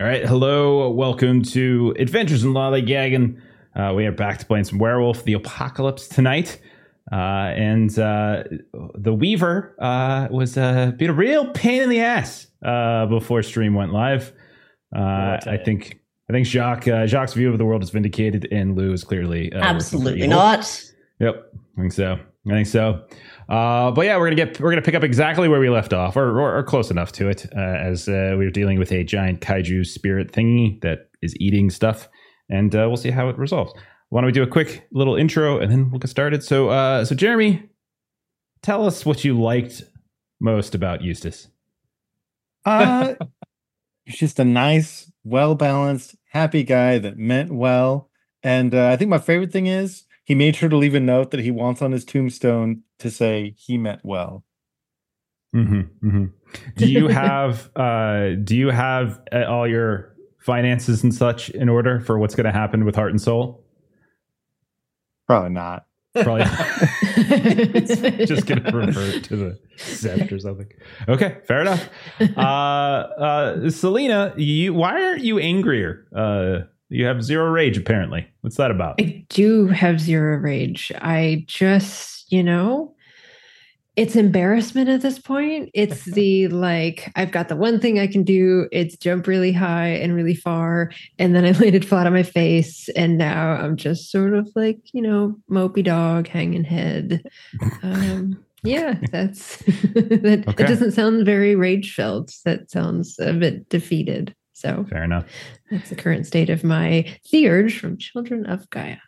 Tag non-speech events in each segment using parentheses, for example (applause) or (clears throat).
All right, hello, welcome to Adventures in Lollygagging. Uh, we are back to playing some Werewolf the Apocalypse tonight. Uh, and uh, the Weaver uh, was uh, being a real pain in the ass uh, before stream went live. Uh, I think I think Jacques uh, Jacques' view of the world is vindicated, and Lou is clearly uh, Absolutely not. Yep, I think so. I think so. Uh, but yeah, we're gonna get we're gonna pick up exactly where we left off, or or, or close enough to it, uh, as uh, we are dealing with a giant kaiju spirit thingy that is eating stuff, and uh, we'll see how it resolves. Why don't we do a quick little intro and then we'll get started? So, uh, so Jeremy, tell us what you liked most about Eustace. (laughs) Uh, he's just a nice, well balanced, happy guy that meant well. And uh, I think my favorite thing is he made sure to leave a note that he wants on his tombstone to say he meant well. Mm-hmm, mm-hmm. Do you have (laughs) uh, do you have uh, all your finances and such in order for what's going to happen with Heart and Soul? Probably not. Probably (laughs) (laughs) just going to revert to the sept or something. Okay, fair enough. Uh, uh, Salina, you why aren't you angrier? Uh, you have zero rage apparently. What's that about? I do have zero rage. I just, you know, it's embarrassment at this point. It's the like, I've got the one thing I can do. It's jump really high and really far. And then I (laughs) landed flat on my face. And now I'm just sort of like, you know, mopey dog, hanging head. Um, yeah, that's (laughs) that, Okay. that doesn't sound very rage filled. That sounds a bit defeated. So Fair enough. that's the current state of my theurge from Children of Gaia.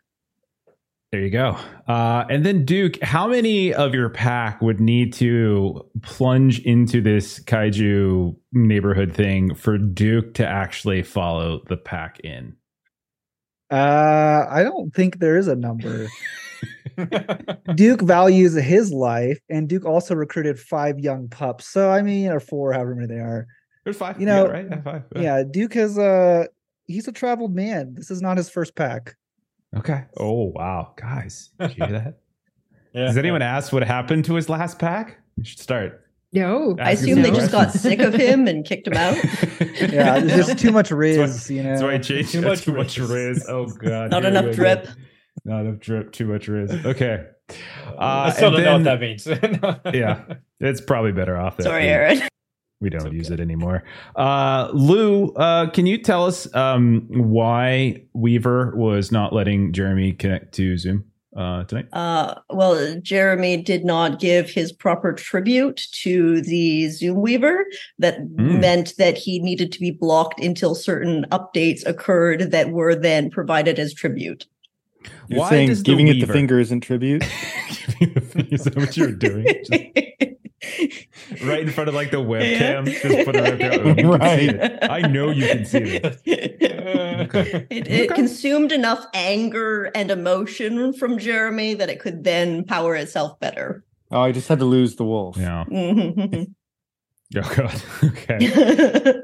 There you go. Uh, and then Duke, how many of your pack would need to plunge into this kaiju neighborhood thing for Duke to actually follow the pack in? Uh, I don't think there is a number. (laughs) Duke values his life, and Duke also recruited five young pups. So I mean, or four, however many they are. There's five. You know, yeah, right? Yeah, five. Yeah, Duke has uh he's a traveled man. This is not his first pack. Okay. Oh wow, guys, did you hear that? (laughs) Yeah. Does anyone ask what happened to his last pack? You should start. No, I assume they some just got sick of him and kicked him out. (laughs) Yeah, there's just too much riz, That's you know. That's why I Too too much much, too much riz. riz. Oh god, (laughs) Not enough drip. again. Not enough drip. Too much riz. Okay. Uh, I still don't know what that means. yeah, it's probably better off that Sorry, we- Aaron. We don't use it anymore. Uh, Lou, uh, can you tell us um, why Weaver was not letting Jeremy connect to Zoom uh, tonight? Uh, well, Jeremy did not give his proper tribute to the Zoom Weaver. That Mm. meant that he needed to be blocked until certain updates occurred that were then provided as tribute. You're Why saying does the giving it the Weaver- finger isn't tribute? (laughs) (laughs) Is that what you were doing? Just (laughs) (laughs) right in front of like the webcam. Just put it right there. Oh, you can see Right. I know you can see it. (laughs) It, it Okay. consumed enough anger and emotion from Jeremy that it could then power itself better. Oh, I just had to lose the wolf. Yeah. Mhm. Oh god. (laughs) Okay.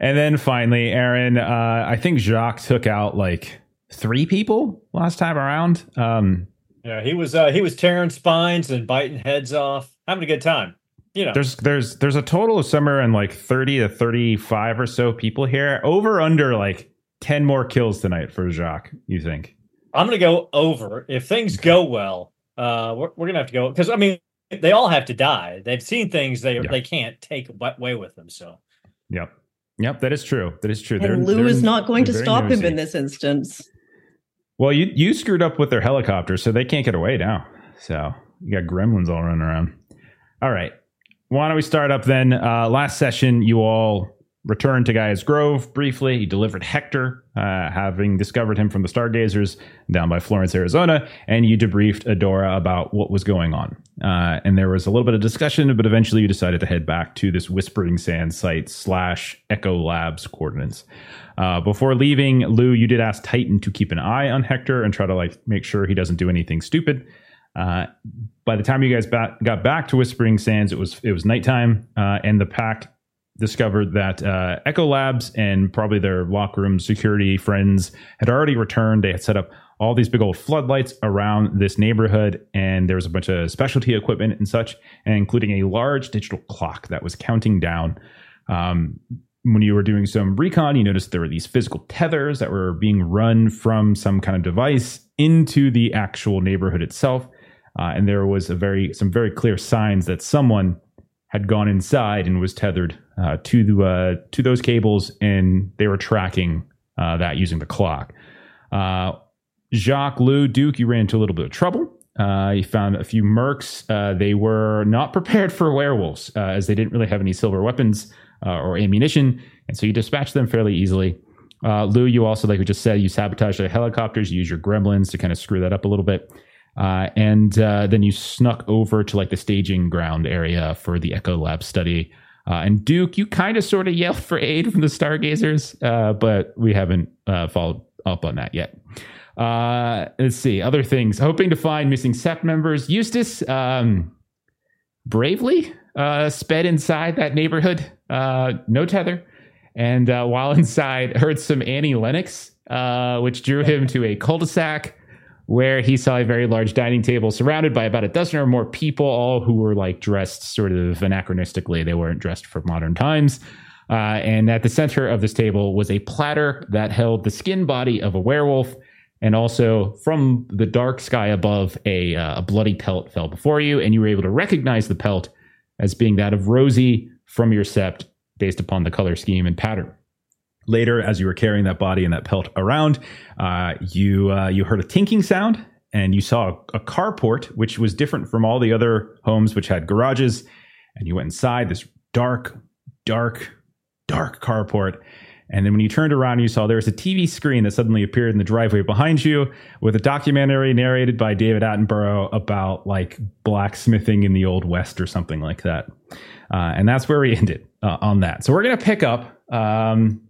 And then finally, Aaron, uh, I think Jacques took out like three people last time around. Um, yeah, he was uh, he was tearing spines and biting heads off, having a good time. You know, there's there's there's a total of somewhere in like 30 to 35 or so people here. Over under like 10 more kills tonight for Jacques, you think? I'm gonna go over. If things go well, uh, we're, we're gonna have to go because I mean they all have to die. They've seen things they Yeah. they can't take away with them. So Yep. Yep, that is true. That is true. and Lou they're- is not going to they're stop him in this instance. Well, you you screwed up with their helicopter, so they can't get away now. So you got gremlins all running around. All right. Why don't we start up then? Uh, last session, you all returned to Gaia's Grove briefly. You delivered Hector, uh, having discovered him from the Stargazers down by Florence, Arizona, and you debriefed Adora about what was going on. Uh, and there was a little bit of discussion, but eventually you decided to head back to this Whispering Sand site slash Echo Labs coordinates. Uh, before leaving, Lou, you did ask Titan to keep an eye on Hector and try to like make sure he doesn't do anything stupid. Uh, by the time you guys ba- got back to Whispering Sands, it was it was nighttime, uh, and the pack discovered that uh, Echo Labs and probably their lock room security friends had already returned. They had set up all these big old floodlights around this neighborhood, and there was a bunch of specialty equipment and such, and including a large digital clock that was counting down. Um, when you were doing some recon, you noticed there were these physical tethers that were being run from some kind of device into the actual neighborhood itself, uh, and there was a very some very clear signs that someone had gone inside and was tethered uh, to the uh, to those cables, and they were tracking uh, that using the clock. Uh, Jacques, Lou, Duke, you ran into a little bit of trouble. Uh, you found a few mercs. Uh, they were not (laughs) prepared for werewolves, uh, as they didn't really have any silver weapons uh, or ammunition, and so you dispatched them fairly easily. Uh, Lou, you also, like we just said, you sabotaged the helicopters. You use your gremlins to kind of screw that up a little bit. Uh, and uh, then you snuck over to like the staging ground area for the Echo Lab study. Uh, and Duke, you kind of sort of yelled for aid from the Stargazers, uh, but we haven't uh, followed up on that yet. Uh, let's see other things. Hoping to find missing sept members. Eustace um, bravely sped inside that neighborhood, no tether, and while (laughs) inside, heard some Annie Lennox, which drew him to a cul-de-sac where he saw a very large dining table surrounded by about a dozen or more people, all who were like dressed sort of anachronistically. They weren't dressed for modern times. Uh, and at the center of this table was a platter that held the skin body of a werewolf. And also from the dark sky above, a, uh, a bloody pelt fell before you, and you were able to recognize the pelt as being that of Rosie from your sept based upon the color scheme and pattern. Later, as you were carrying that body and that pelt around, uh, you uh, you heard a tinking sound and you saw a, a carport, which was different from all the other homes which had garages. And you went inside this dark, dark, dark carport. And then when you turned around, you saw there was a TV screen that suddenly appeared in the driveway behind you with a documentary narrated by David Attenborough about like blacksmithing in the Old West or something like that. Uh, and that's where we (laughs) ended uh, on that. So we're going to pick up. Um,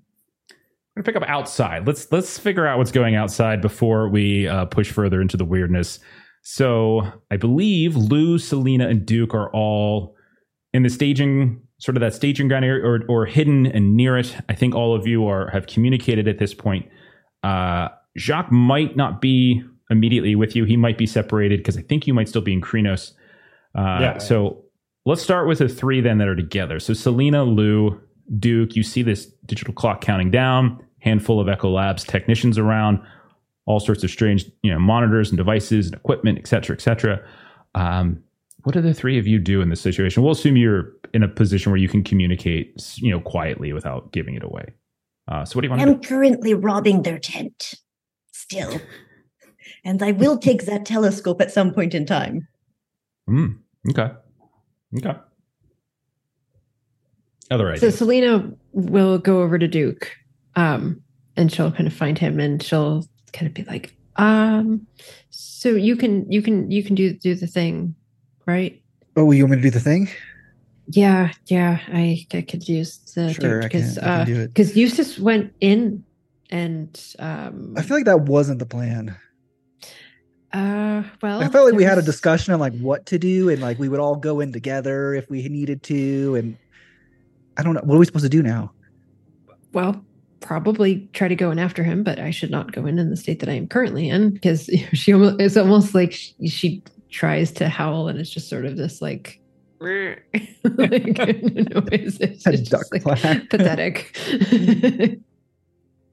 we're gonna pick up outside. Let's let's figure out what's going outside before we uh, push further into the weirdness. So I believe Lou, Salina, and Duke are all in the staging, sort of that staging ground area, or or hidden and near it. I think all of you are have communicated at this point. Uh, Jacques might not be immediately with you. He might be separated because I think you might still be in Crinos. Uh, Yeah. So let's start with the three then that are together. So Salina, Lou, Duke, you see this digital clock counting down, handful of Echo Labs technicians around, all sorts of strange, you know, monitors and devices and equipment, et cetera, et cetera. Um, what do the three of you do in this situation? We'll assume you're in a position where you can communicate, you know, quietly without giving it away. Uh, so what do you want to do? I'm currently robbing their tent still. (laughs) And I will take that telescope at some point in time. Mm, okay. Okay. Other So ideas? Salina will go over to Duke, um, and she'll kind of find him, and she'll kind of be like, um, "So you can you can you can do do the thing, right? Oh, you want me to do the thing? Yeah, yeah. I, I could use the Sure, because can uh, because Eustace went in, and um, I feel like that wasn't the plan. uh, well, I felt like we had a discussion on like what to do, and like we would all go in together if we needed to. And I don't know what are we supposed to do now. well probably try to go in after him but i should not go in in the state that i am currently in because (laughs) she almost it's almost like she, she tries to howl and it's just sort of this like (laughs) like (laughs) noise. It's A just like quack. pathetic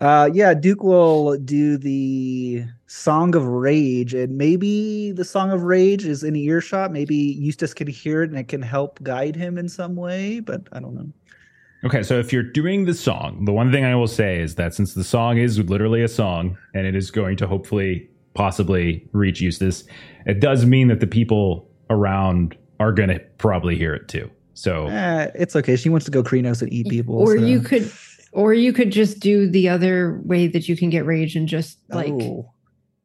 Uh, yeah, Duke will do the Song of Rage, and maybe the Song of Rage is in earshot. Maybe Eustace can hear it and it can help guide him in some way, but I don't know. Okay, so if you're doing the song, the one thing I will say is that since the song is literally a song and it is going to hopefully possibly reach Eustace, it does mean that the people around are going to probably hear it too. So Eh, it's okay. She wants to go Crinos and eat people. or so- you could or you could just do the other way that you can get rage and just like Oh.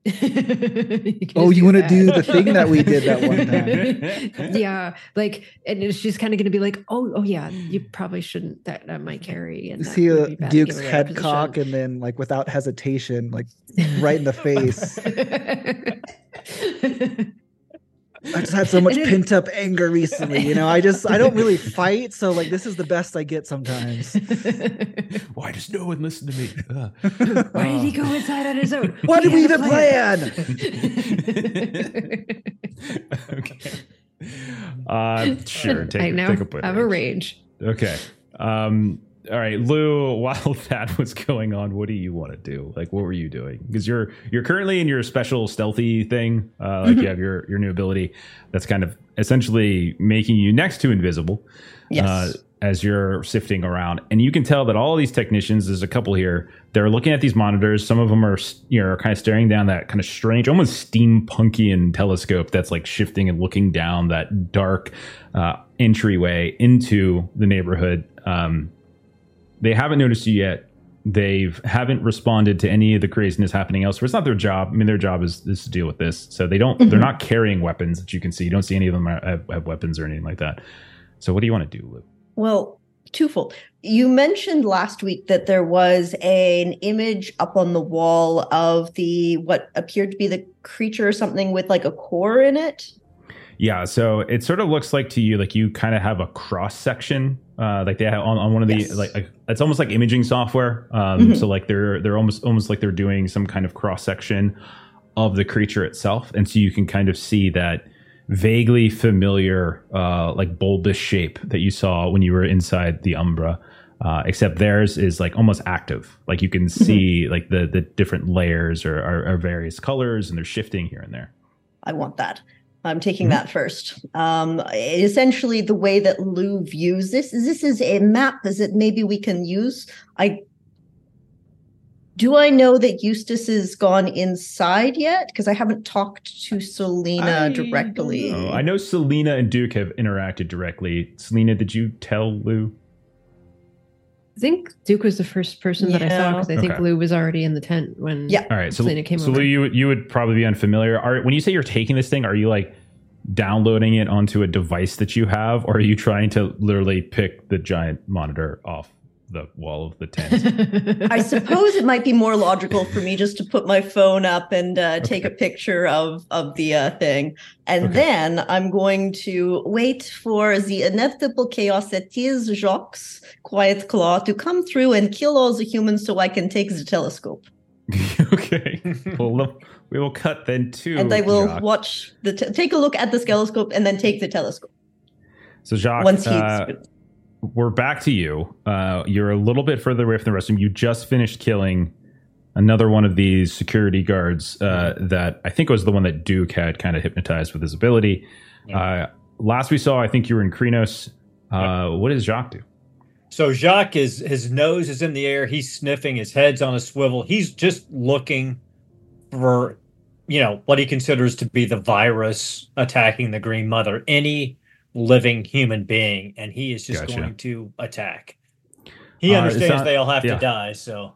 (laughs) you Oh, you wanna do the thing that we did that one time. (laughs) yeah, like, and it's just kind of going to be like, oh, oh yeah, you probably shouldn't. That that might carry. And see uh, to Duke's give away our head cock and then like without hesitation, like (laughs) right in the face. I just had so (laughs) much pent up anger recently. You know, I just I don't really (laughs) fight, so like this is the best I get sometimes. (laughs) why does no one listen to me? Uh. Why did he go inside on his own? Why did we had a even okay. Uh, sure. Take, I now take a point. I have a rage. Okay. Um, all right, Lou. (laughs) While that was going on, what do you want to do? Like, what were you doing? Because you're you're currently in your special stealthy thing. Uh, like Mhm. you have your your new ability that's kind of essentially making you next to invisible. Yes. uh, as you're sifting around, and you can tell that all these technicians, there's a couple here, they're looking at these monitors. Some of them are, you know, are kind of staring down that kind of strange, almost steampunkian telescope that's like shifting and looking down that dark uh, entryway into the neighborhood. Um, they haven't noticed you yet. They've haven't responded to any of the craziness happening elsewhere. It's not their job. I mean, their job is, is to deal with this. So they don't. They're Mhm. not carrying weapons that you can see. You don't see any of them have, have weapons or anything like that. So what do you want to do, Lou? Well, twofold. You mentioned last week that there was an image up on the wall of the what appeared to be the creature or something with like a core in it. Yeah, so it sort of looks like to you like you kind of have a cross section, uh, like they have on, on one of the Yes. like, like it's almost like imaging software. Um, Mhm. So like they're they're almost almost like they're doing some kind of cross section of the creature itself, and so you can kind of see that vaguely familiar uh, like bulbous shape that you saw when you were inside the Umbra. Uh, except theirs is like almost active. Like you can see like the the different layers are, are, are various colors and they're shifting here and there. I want that. I'm taking Mhm. that first. Um, essentially, the way that Lou views this is this is a map. Is it maybe we can use? I do. I know that Eustace has gone inside yet because I haven't talked to Salina I directly. don't know. I know Salina and Duke have interacted directly. Salina, did you tell Lou? I think Duke was the first person that I saw because I think Lou was already in the tent when Yeah. All right, so, Salina came so over. Lou, you would you would probably be unfamiliar. Are when you say you're taking this thing, are you like downloading it onto a device that you have, or are you trying to literally pick the giant monitor off the wall of the tent? (laughs) I suppose it might be more logical for me just to put my phone up and uh, take a picture of of the uh, thing, and Okay. then I'm going to wait for the inevitable chaos that is Jacques Quiet Claw to come through and kill all the humans, so I can take the telescope, (laughs) okay, well we will cut then to and I will Jacques. watch the te- take a look at the telescope, and then take the telescope So Jacques, once he's. uh, we're back to you. Uh, you're a little bit further away from the rest of them. You just finished killing another one of these security guards uh, that I think was the one that Duke had kind of hypnotized with his ability. Uh, last we saw, I think you were in Crinos. Uh, What does Jacques do? So Jacques is his nose is in the air. He's sniffing. His head's on a swivel. He's just looking for, you know, what he considers to be the virus attacking the Green Mother. Any living human being, and he is just Gotcha. going to attack. He Uh, understands they all have yeah. to die. So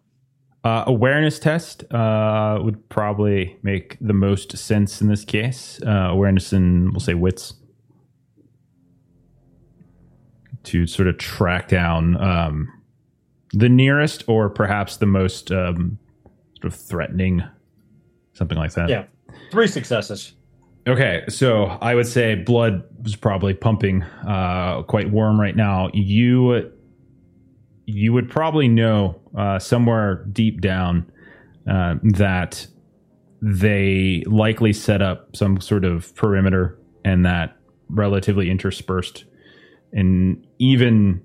Uh, awareness test uh, would probably make the most sense in this case. Uh, awareness and we'll say wits to sort of track down um, the nearest or perhaps the most um, sort of threatening, something like that. Yeah. three successes. Okay, so I would say blood was probably pumping uh, quite warm right now. You you would probably know uh, somewhere deep down uh, that they likely set up some sort of perimeter and that relatively interspersed and even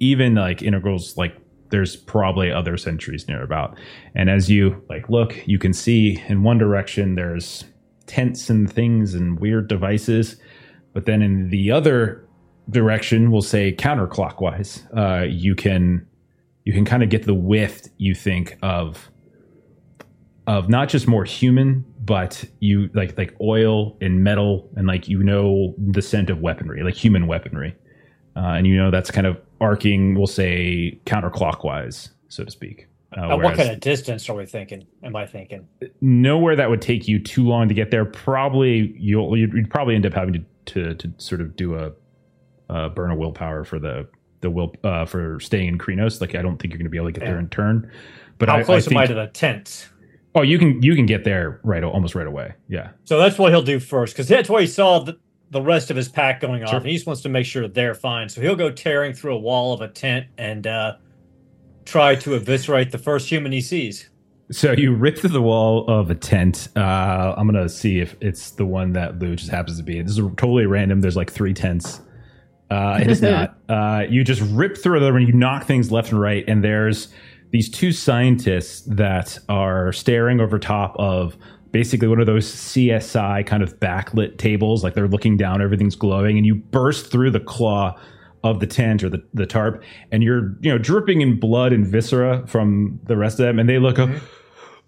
even like integrals like there's probably other sentries near about and as you like look you can see in one direction there's tents and things and weird devices but then in the other direction we'll say counterclockwise uh, you can you can kind of get the width you think of of not just more human but you like like oil and metal and like you know the scent of weaponry like human weaponry uh, and you know that's kind of arcing we'll say counterclockwise so to speak uh, At what kind of distance are we thinking? Am I thinking? nowhere that would take you too long to get there. Probably you'll you'd, you'd probably end up having to, to to sort of do a uh, burn a willpower for the the will uh, for staying in Crinos. Like I don't think you're going to be able to get there in turn. But How I, I close am I to the tent? oh you can you can get there right almost right away. Yeah. So that's what he'll do first, because that's where he saw the, the rest of his pack going off. Sure. And he just wants to make sure they're fine. So he'll go tearing through a wall of a tent and uh, try to eviscerate the first human he sees. So you rip through the wall of a tent. Uh, I'm gonna see if it's the one that Lou just happens to be. This is totally random. There's like three tents Uh, it is (laughs) not. Uh, you just rip through them and you knock things left and right, and there's these two scientists that are staring over top of basically one of those CSI kind of backlit tables, like they're looking down, everything's glowing, and you burst through the claw of the tent or the, the tarp, and you're you know dripping in blood and viscera from the rest of them, and they look up.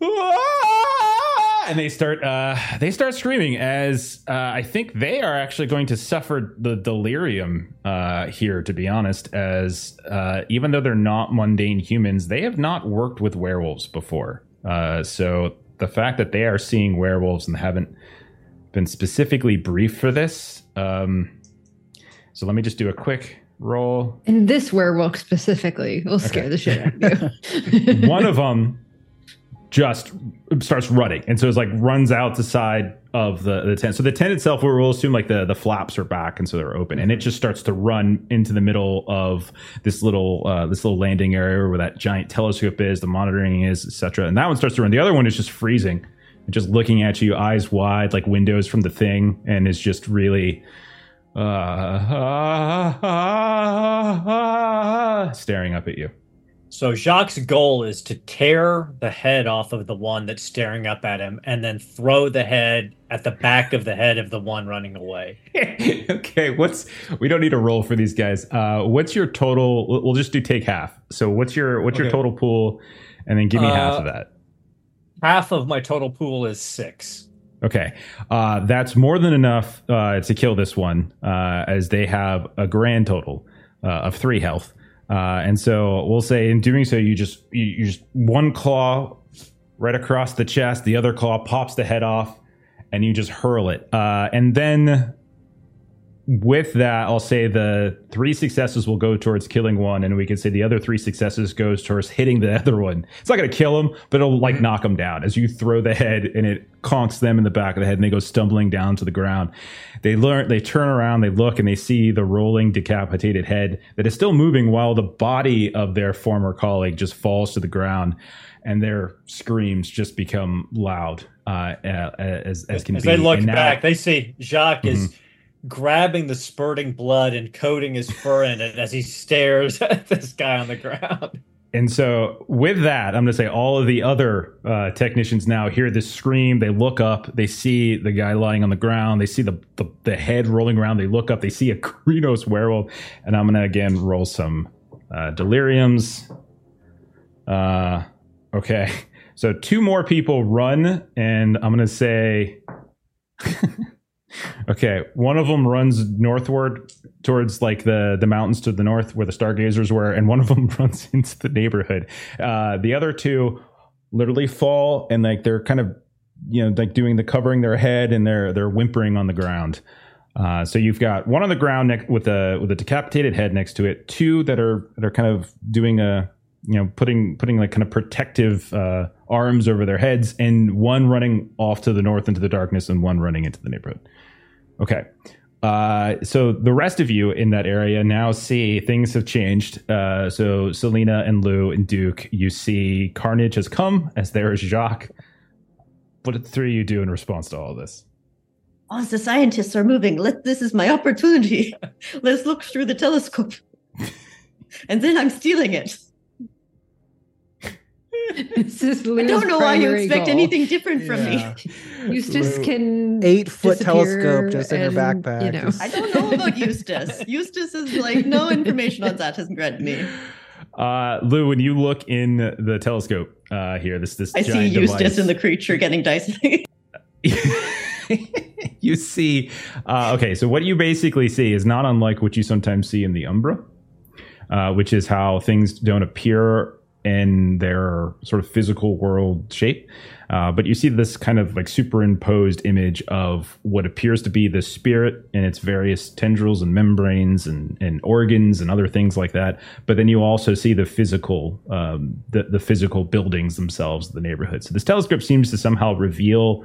"Ah!" And they start, uh, they start screaming as uh, I think they are actually going to suffer the delirium uh, here. To be honest, as uh, even though they're not mundane humans, they have not worked with werewolves before. Uh, so the fact that they are seeing werewolves and haven't been specifically briefed for this. Um, so let me just do a quick roll. And this werewolf specifically will scare the shit out of you. (laughs) One of them just starts running, and so it's like runs out the side of the, the tent. So the tent itself, we'll assume like the the flaps are back, and so they're open, and it just starts to run into the middle of this little uh, this little landing area where that giant telescope is, the monitoring is, etc. And that one starts to run. The other one is just freezing, just looking at you, eyes wide, like windows from the thing, and is just really uh, (laughs) staring up at you. So Jacques' goal is to tear the head off of the one that's staring up at him and then throw the head at the back of the head of the one running away. (laughs) okay, what's we don't need a roll for these guys. Uh, what's your total? We'll just do take half. So what's your what's your total pool, and then give me half Uh, of that. Half of my total pool is six. Okay, uh, that's more than enough uh, to kill this one, uh, as they have a grand total uh, of three health. Uh, and so we'll say, in doing so, you just you, you just one claw right across the chest, the other claw pops the head off, and you just hurl it. Uh, and then with that, I'll say the three successes will go towards killing one, and we can say the other three successes goes towards hitting the (laughs) other one. It's not going to kill him, but it'll like knock him down as you throw the head, and it conks them in the back of the head, and they go stumbling down to the ground. They learn, they turn around, they look, and they see the rolling, decapitated head that is still moving, while the body of their former colleague just falls to the ground, and their screams just become loud uh, as as can As be. they look And now- back, they see Jacques is grabbing the spurting blood and coating his fur in it as he stares (laughs) at this guy on the ground. And so, with that, I'm going to say all of the other uh, technicians now hear this scream. They look up. They see the guy lying on the ground. They see the, the, the head rolling around. They look up. They see a (laughs) Crinos werewolf. And I'm going to again roll some uh, deliriums. Uh, okay. (laughs) So, two more people run. And I'm going to say. Okay. One of them runs northward towards like the the mountains to the north where the stargazers were and one of them (laughs) runs into the neighborhood uh the other two literally fall and like they're kind of you know like doing the covering their head and they're they're whimpering on the ground uh so you've got one on the ground with a with a decapitated head next to it two that are that are kind of doing a you know putting putting like kind of protective uh arms over their heads and one running off to the north into the darkness and one running into the neighborhood okay uh, so the rest of you in that area now see things have changed. Uh, so Salina and Lou and Duke, you see Carnage has come as there is Jacques. What did the three you do in response to all this? Oh, the scientists are moving. Let this is my opportunity. (laughs) Let's look through the telescope. (laughs) and then I'm stealing it. (laughs) this is I don't know why you expect goal. anything different from Yeah. me. Eustace Lou- can Eight foot telescope just in her backpack. You know, I don't know about (laughs) Eustace. Eustace is like no information on that hasn't read me. Uh, Lou, when you look in the telescope uh, here, this this I see Eustace device, and the creature getting dicey. (laughs) you see, uh, okay, so what you basically see is not unlike what you sometimes see in the Umbra, uh, which is how things don't appear in their sort of physical world shape. Uh, but you see this kind of like superimposed image of what appears to be the spirit and its various tendrils and membranes and, and organs and other things like that. But then you also see the physical, um, the, the physical buildings themselves, the neighborhood. So this telescope seems to somehow reveal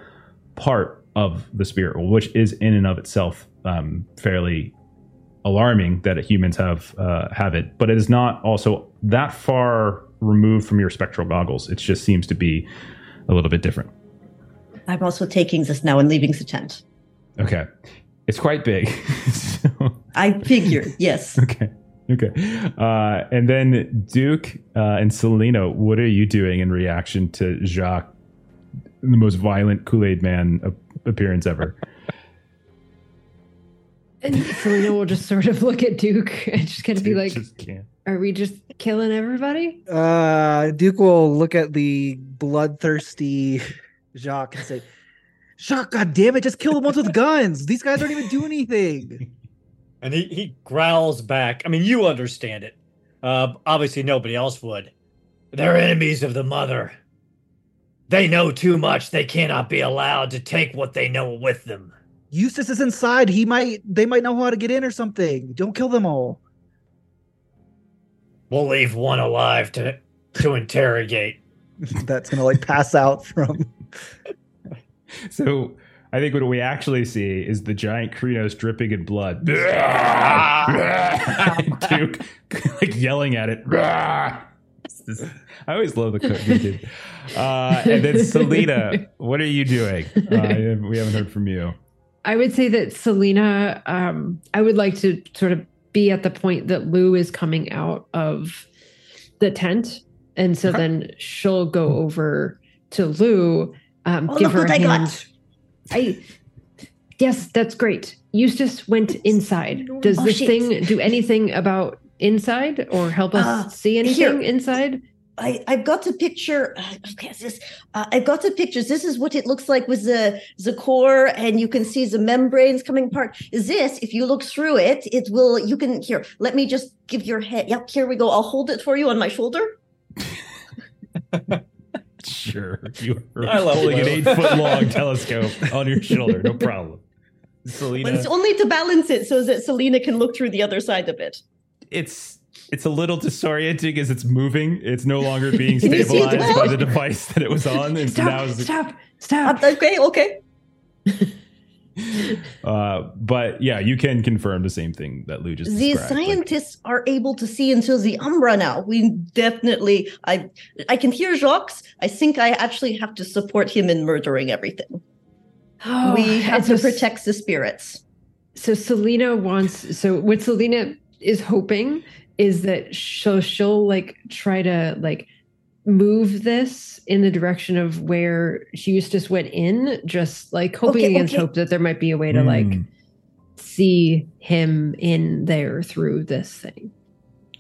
part of the spirit which is in and of itself um, fairly alarming that humans have uh, have it. But it is not also that far removed from your spectral goggles. It just seems to be a little bit different. I'm also taking this now and leaving the tent. Okay, it's quite big. (laughs) so, I figured, yes. (laughs) Okay. Okay. Uh, and then Duke uh, and Salina, what are you doing in reaction to Jacques, the most violent Kool Aid Man a- appearance ever? And Salina will just sort of look at Duke and just kind of be like, just can't. "Are we just killing everybody?" Uh, Duke will look at the bloodthirsty Jacques and say, "Jacques, God damn it, just kill the ones with guns. These guys don't even do anything." (laughs) And he, he growls back. I mean, you understand it. Uh, obviously, nobody else would. They're enemies of the mother. They know too much. They cannot be allowed to take what they know with them. Eustace is inside. He might. They might know how to get in or something. Don't kill them all. We'll leave one alive to to interrogate. (laughs) That's gonna like pass out from. (laughs) So I think what we actually see is the giant Crinos dripping in blood. (laughs) Duke like yelling at it. It's I always love the good kid. Uh, and then Salina, what are you doing? Uh, we haven't heard from you. I would say that Salina, um, I would like to sort of be at the point that Lou is coming out of the tent. And so Okay. then she'll go over to Lou, um, Oh, give look her what a I hand. got. I, yes, that's great. Eustace went inside. Does Oh, this shit. thing do anything about inside or help us Uh, see anything here. inside? I, I've got a picture. Uh, okay, this, uh, I've got the pictures. This is what it looks like with the the core, and you can see the membranes coming apart. Is this? If you look through it, it will. You can here. Let me just give your head. Yep, here we go. I'll hold it for you on my shoulder. (laughs) Sure. You are I love holding an eight foot long telescope on your shoulder. No problem. But Salina, it's only to balance it so that Salina can look through the other side of it. it's it's a little disorienting as it's moving. It's no longer (laughs) being Can you stabilized by the (laughs) device that it was on. And so now Stop, it's, stop, Uh, stop. okay, okay. (laughs) uh, but yeah, you can confirm the same thing that Lou just The described. Like, scientists are able to see into the umbra now. We definitely. I I can hear Jacques. I think I actually have to support him in murdering everything. Oh, we have and to so- protect the spirits. So Salina wants. So what Salina is hoping is that she'll she'll like try to like move this in the direction of where she used Eustace went in, just like hoping Okay, against okay. hope that there might be a way to like Hmm. see him in there through this thing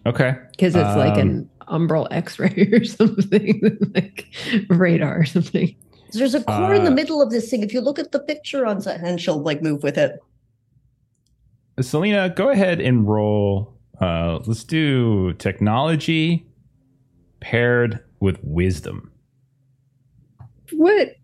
Okay. because it's like Um, an umbral X-ray (laughs) or something, (laughs) like radar or something. There's a core in the Uh, middle of this thing. If you look at the picture on that, and she'll like move with it. Salina, go ahead and roll. Uh, let's do technology paired with wisdom. What?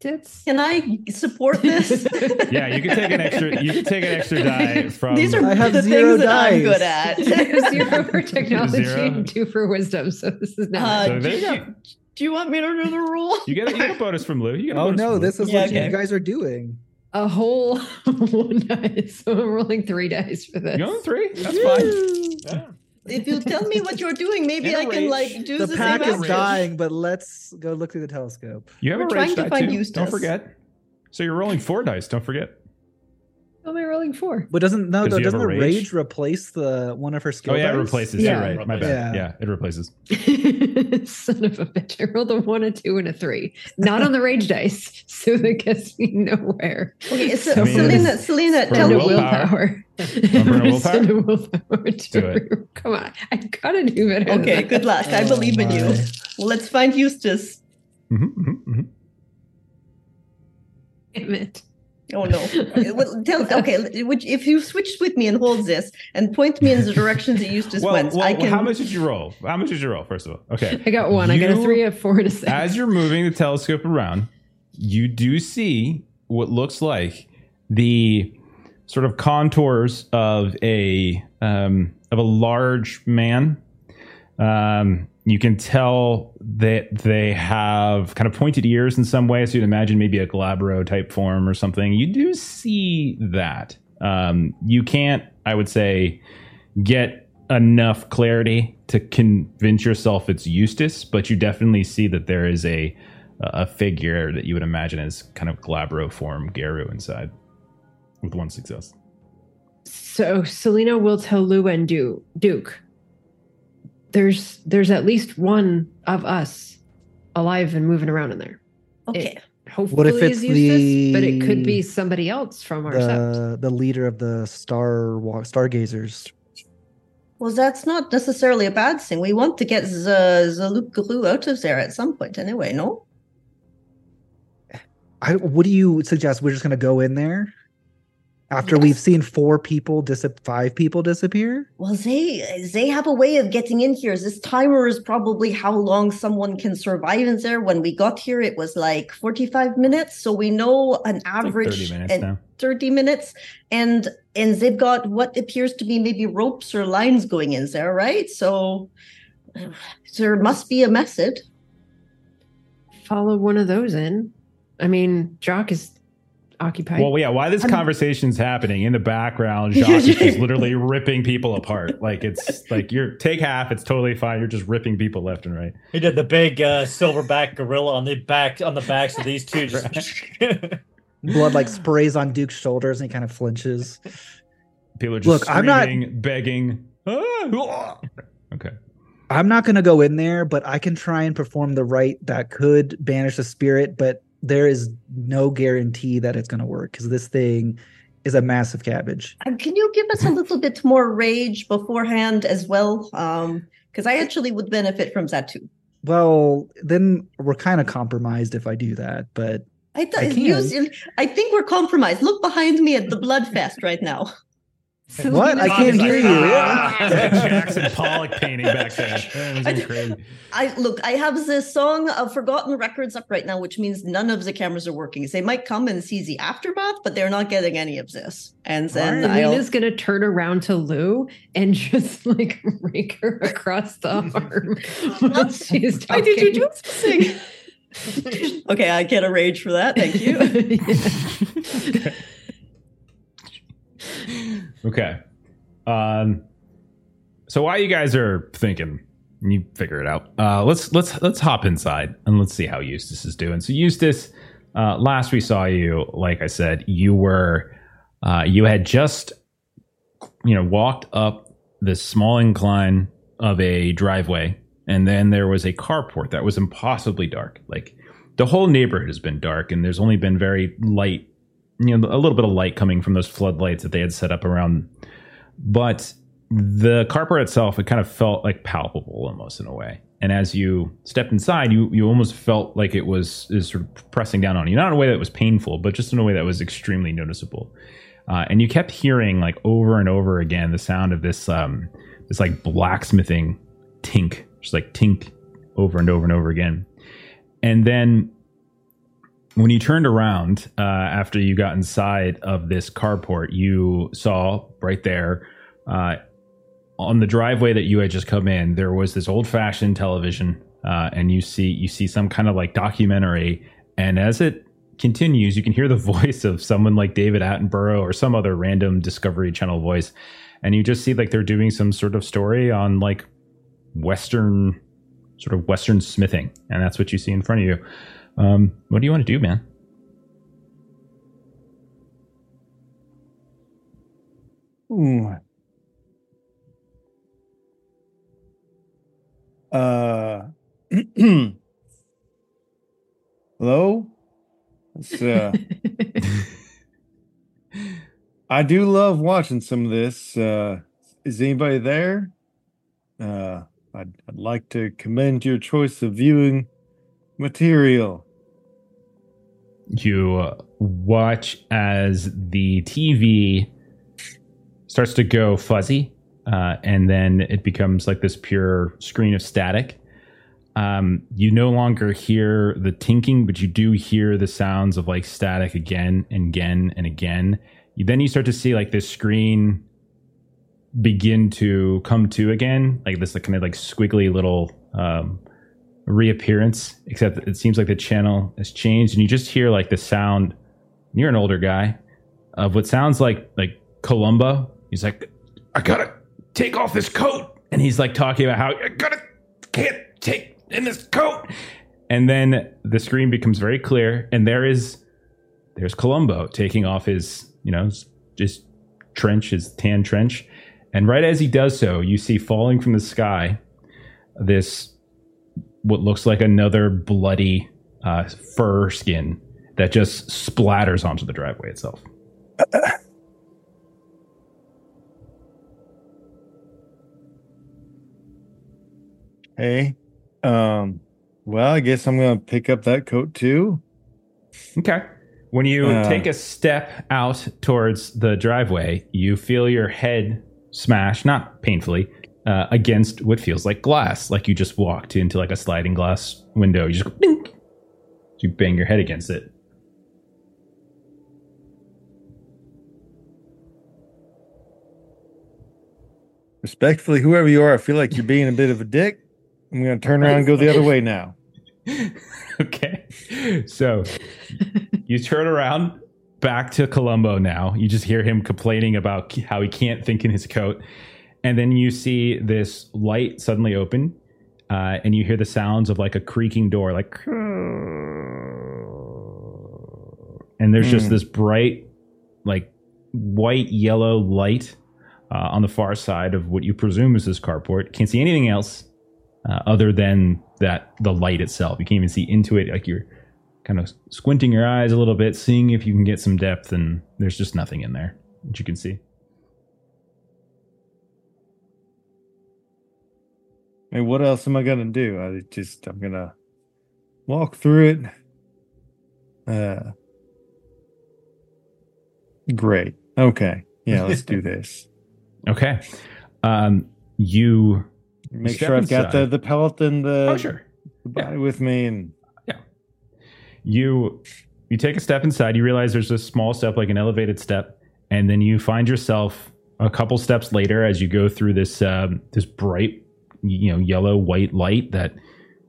That's Can I support (laughs) this? Yeah, you can take an extra. You can take an extra (laughs) die from. These are I have the zero things that I'm good dice. at. (laughs) zero for technology Zero. and two for wisdom. So this is not. Uh, So there you do, you want me to do the rule? You get, a, you get a bonus from Lou. You get a Oh bonus no, from Lou. this is Yeah, what okay. you guys are doing. A whole (laughs) one dice. So I'm rolling three dice for this. You going three? That's fine. If you tell me what you're doing, maybe I can like do The the, pack same is action. dying, but let's go look through the telescope. You have We're a trying to die find too. Eustace. Don't forget. So you're rolling four dice. Don't forget. How am I rolling four? But doesn't no? you doesn't a the rage? rage replace the one of her skill? oh yeah, it replaces. Yeah. You're right. My bad. Yeah. Yeah, it replaces. (laughs) Son of a bitch. I rolled a one, a two, and a three. Not on the rage dice. So that gets me nowhere. Okay, so, I mean, Salina, Salina, tell And me. willpower. willpower. willpower? Send willpower to Do it. her. Come on. I gotta do better. Okay, that. good luck. I Oh, believe in you. Well, let's find Eustace. Mhm, mhm, mhm. Damn it. Oh no! (laughs) well, tell okay. Which, if you switch with me and hold this and point me in the direction that Eustace Well, went, well, I can. how much did you roll? How much did you roll? First of all, okay. I got one. I got a three, a four, and a six. As you're moving the telescope around, you do see what looks like the sort of contours of a um, of a large man. Um, you can tell that they have kind of pointed ears in some way, so you'd imagine maybe a glabro type form or something. You do see that. Um, you can't, I would say, get enough clarity to convince yourself it's Eustace, but you definitely see that there is a a figure that you would imagine is kind of glabro form Garou inside with one success. So Salina will tell and Du- Duke. There's there's at least one of us alive and moving around in there. Okay. Hopefully if it's is Eustace, but it could be somebody else from our sept. The the leader of the star stargazers. Well, that's not necessarily a bad thing. We want to get the the Luke Guru out of there at some point, anyway. No. I, what do you suggest? We're just gonna go in there after we've seen four people dis five people disappear. Well, they they have a way of getting in here. This timer is probably how long someone can survive in there. When we got here, it was like forty five minutes, so we know an It's like average 30 minutes and now. 30 minutes and and they've got what appears to be maybe ropes or lines going in there right so uh, (sighs) there must be a method Follow one of those in. I mean, Jacques is occupied. Well, yeah. Why this I'm- conversation's happening in the background? (laughs) Jacques is just literally ripping people apart. Like it's like you're take half. It's totally fine. You're just ripping people left and right. He did the big uh, silverback gorilla on the back on the backs of these two. (laughs) Just (laughs) Blood like sprays on Duke's shoulders and he kind of flinches. People are just Look, I'm not- begging. "Ah, ah." Okay. I'm not gonna go in there, but I can try and perform the rite that could banish the spirit, but there is no guarantee that it's gonna work because this thing is a massive cabbage. and can you give us a little bit more rage beforehand as well um because i actually would benefit from that too Well, then we're kind of compromised if I do that, but I, I th- can. use, I think we're compromised. Look behind me at the blood fest right now. What? I can't like, hear you. "Ah." Jackson Pollock painting back there. That was crazy. I look. I have this song of Forgotten Records up right now, which means none of the cameras are working. They might come and see the aftermath, but they're not getting any of this. And then I'll, Salina's gonna turn around to Lou and (laughs) just like rake her across the (laughs) arm while (laughs) she's Why talking. did you do something? okay, I get a rage for that. Thank you. Okay. Um. So while you guys are thinking, you figure it out. Uh, let's let's let's hop inside and let's see how Eustace is doing. So Eustace, uh, last we saw you, like I said, you were uh, you had just you know walked up this small incline of a driveway, and then there was a carport that was impossibly dark. Like the whole neighborhood has been dark, and there's only been very light you know a little bit of light coming from those floodlights that they had set up around but the carport itself it kind of felt like palpable almost in a way. And as you stepped inside you you almost felt like it was is sort of pressing down on you. Not in a way that was painful but just in a way that was extremely noticeable. Uh, and you kept hearing like over and over again the sound of this um this like blacksmithing tink just like tink over and over and over again. And then when you turned around uh, after you got inside of this carport, you saw right there uh, on the driveway that you had just come in. There was this old-fashioned television, uh, and you see you see some kind of like documentary. And as it continues, you can hear the (laughs) voice of someone like David Attenborough or some other random Discovery Channel voice, and you just see like they're doing some sort of story on like Western sort of Western smithing, and that's what you see in front of you. Um, what do you want to do, man? Ooh. Uh, (clears throat) hello. Uh, (laughs) I do love watching some of this. Uh, is anybody there? Uh, I'd, I'd like to commend your choice of viewing material. You watch as the TV starts to go fuzzy, uh, and then it becomes like this pure screen of static. Um, you no longer hear the tinking, but you do hear the sounds of like static again and again and again. You, then you start to see like this screen begin to come to again, like this like, kind of like squiggly little um, reappearance, except it seems like the channel has changed, and you just hear like the sound. You're an older guy of what sounds like like Columbo. He's like, I gotta take off this coat, and he's like talking about how I gotta can't take in this coat, and then the screen becomes very clear, and there is there's Columbo taking off his you know just trench, his tan trench. And right as he does so, you see falling from the sky this what looks like another bloody uh, fur skin that just splatters onto the driveway itself. (clears throat) Hey, um, well, I guess I'm gonna pick up that coat too. Okay. When you Uh. take a step out towards the driveway, you feel your head smash, not painfully, uh, against what feels like glass, like you just walked into like a sliding glass window. You just go, dink. You bang your head against it. Respectfully, whoever you are, I feel like you're being a bit of a dick. I'm gonna turn around and go the other way now. (laughs) okay. So you turn around back to Columbo now. You just hear him complaining about how he can't think in his coat. And then you see this light suddenly open, uh, and you hear the sounds of like a creaking door, like, and there's just Hmm. this bright, like white yellow light uh, on the far side of what you presume is this carport. Can't see anything else uh, other than that the light itself. You can't even see into it. Like you're kind of squinting your eyes a little bit, seeing if you can get some depth, and there's just nothing in there that you can see. Hey, what else am I gonna do? I just I'm gonna walk through it. Uh great. Okay. Yeah, let's do (laughs) this. Okay. Um, you. Make sure I've got the, the pellet and the, Oh, sure. the body with me and you you take a step inside you realize there's a small step like an elevated step and then you find yourself a couple steps later as you go through this um, this bright you know yellow white light that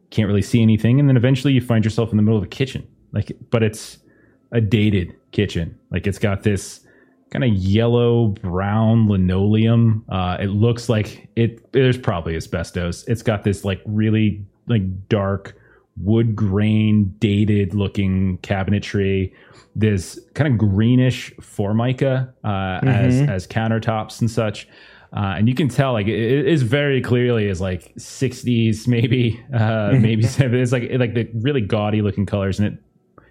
can't really see anything and then eventually you find yourself in the middle of a kitchen. Like but it's a dated kitchen. Like it's got this kind of yellow brown linoleum. Uh, it looks like it there's probably asbestos. It's got this like really like dark wood grain dated looking cabinetry this kind of greenish formica uh, as Mhm. as countertops and such uh, and you can tell like it, is very clearly as like 60s maybe uh, (laughs) maybe 70s. it's like like the really gaudy looking colors and it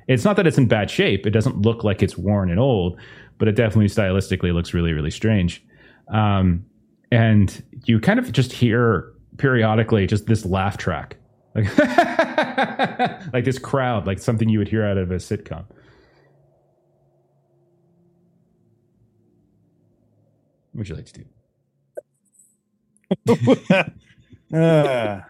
it's not that it's in bad shape it doesn't look like it's worn and old but it definitely stylistically looks really really strange. Um, and you kind of just hear periodically just this laugh track. Like, (laughs) like this crowd like something you would hear out of a sitcom. What would you like to do uh, (laughs)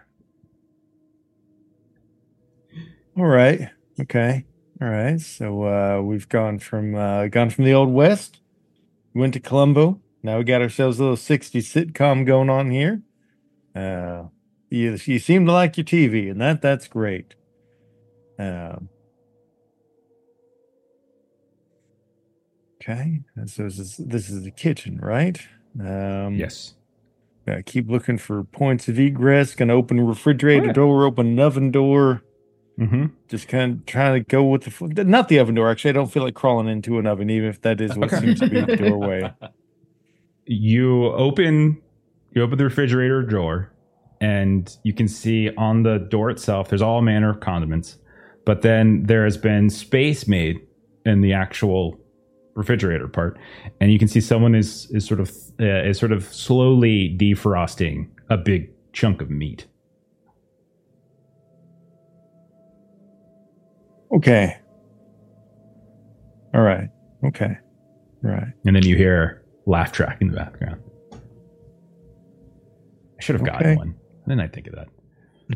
all right. Okay. All right. So uh we've gone from uh gone from the old west, went to Columbo. Now we got ourselves a little 60 sitcom going on here. Uh you, you seem to like your TV, and that that's great. Um Okay, so this is this is the kitchen, right? Um, yes Gotta keep looking for points of egress. Gonna open a refrigerator yeah. door, open an oven door. mm-hmm. Just kind of trying to go with the not the oven door. Actually, I don't feel like crawling into an oven, even if that is what Okay. seems to be the doorway. (laughs) you open you open the refrigerator drawer and you can see on the door itself there's all manner of condiments but then there has been space made in the actual refrigerator part and you can see someone is is sort of uh, is sort of slowly defrosting a big chunk of meat Okay. All right. Okay. Right. and then you hear laugh track in the background i should have gotten Okay. one then i think of that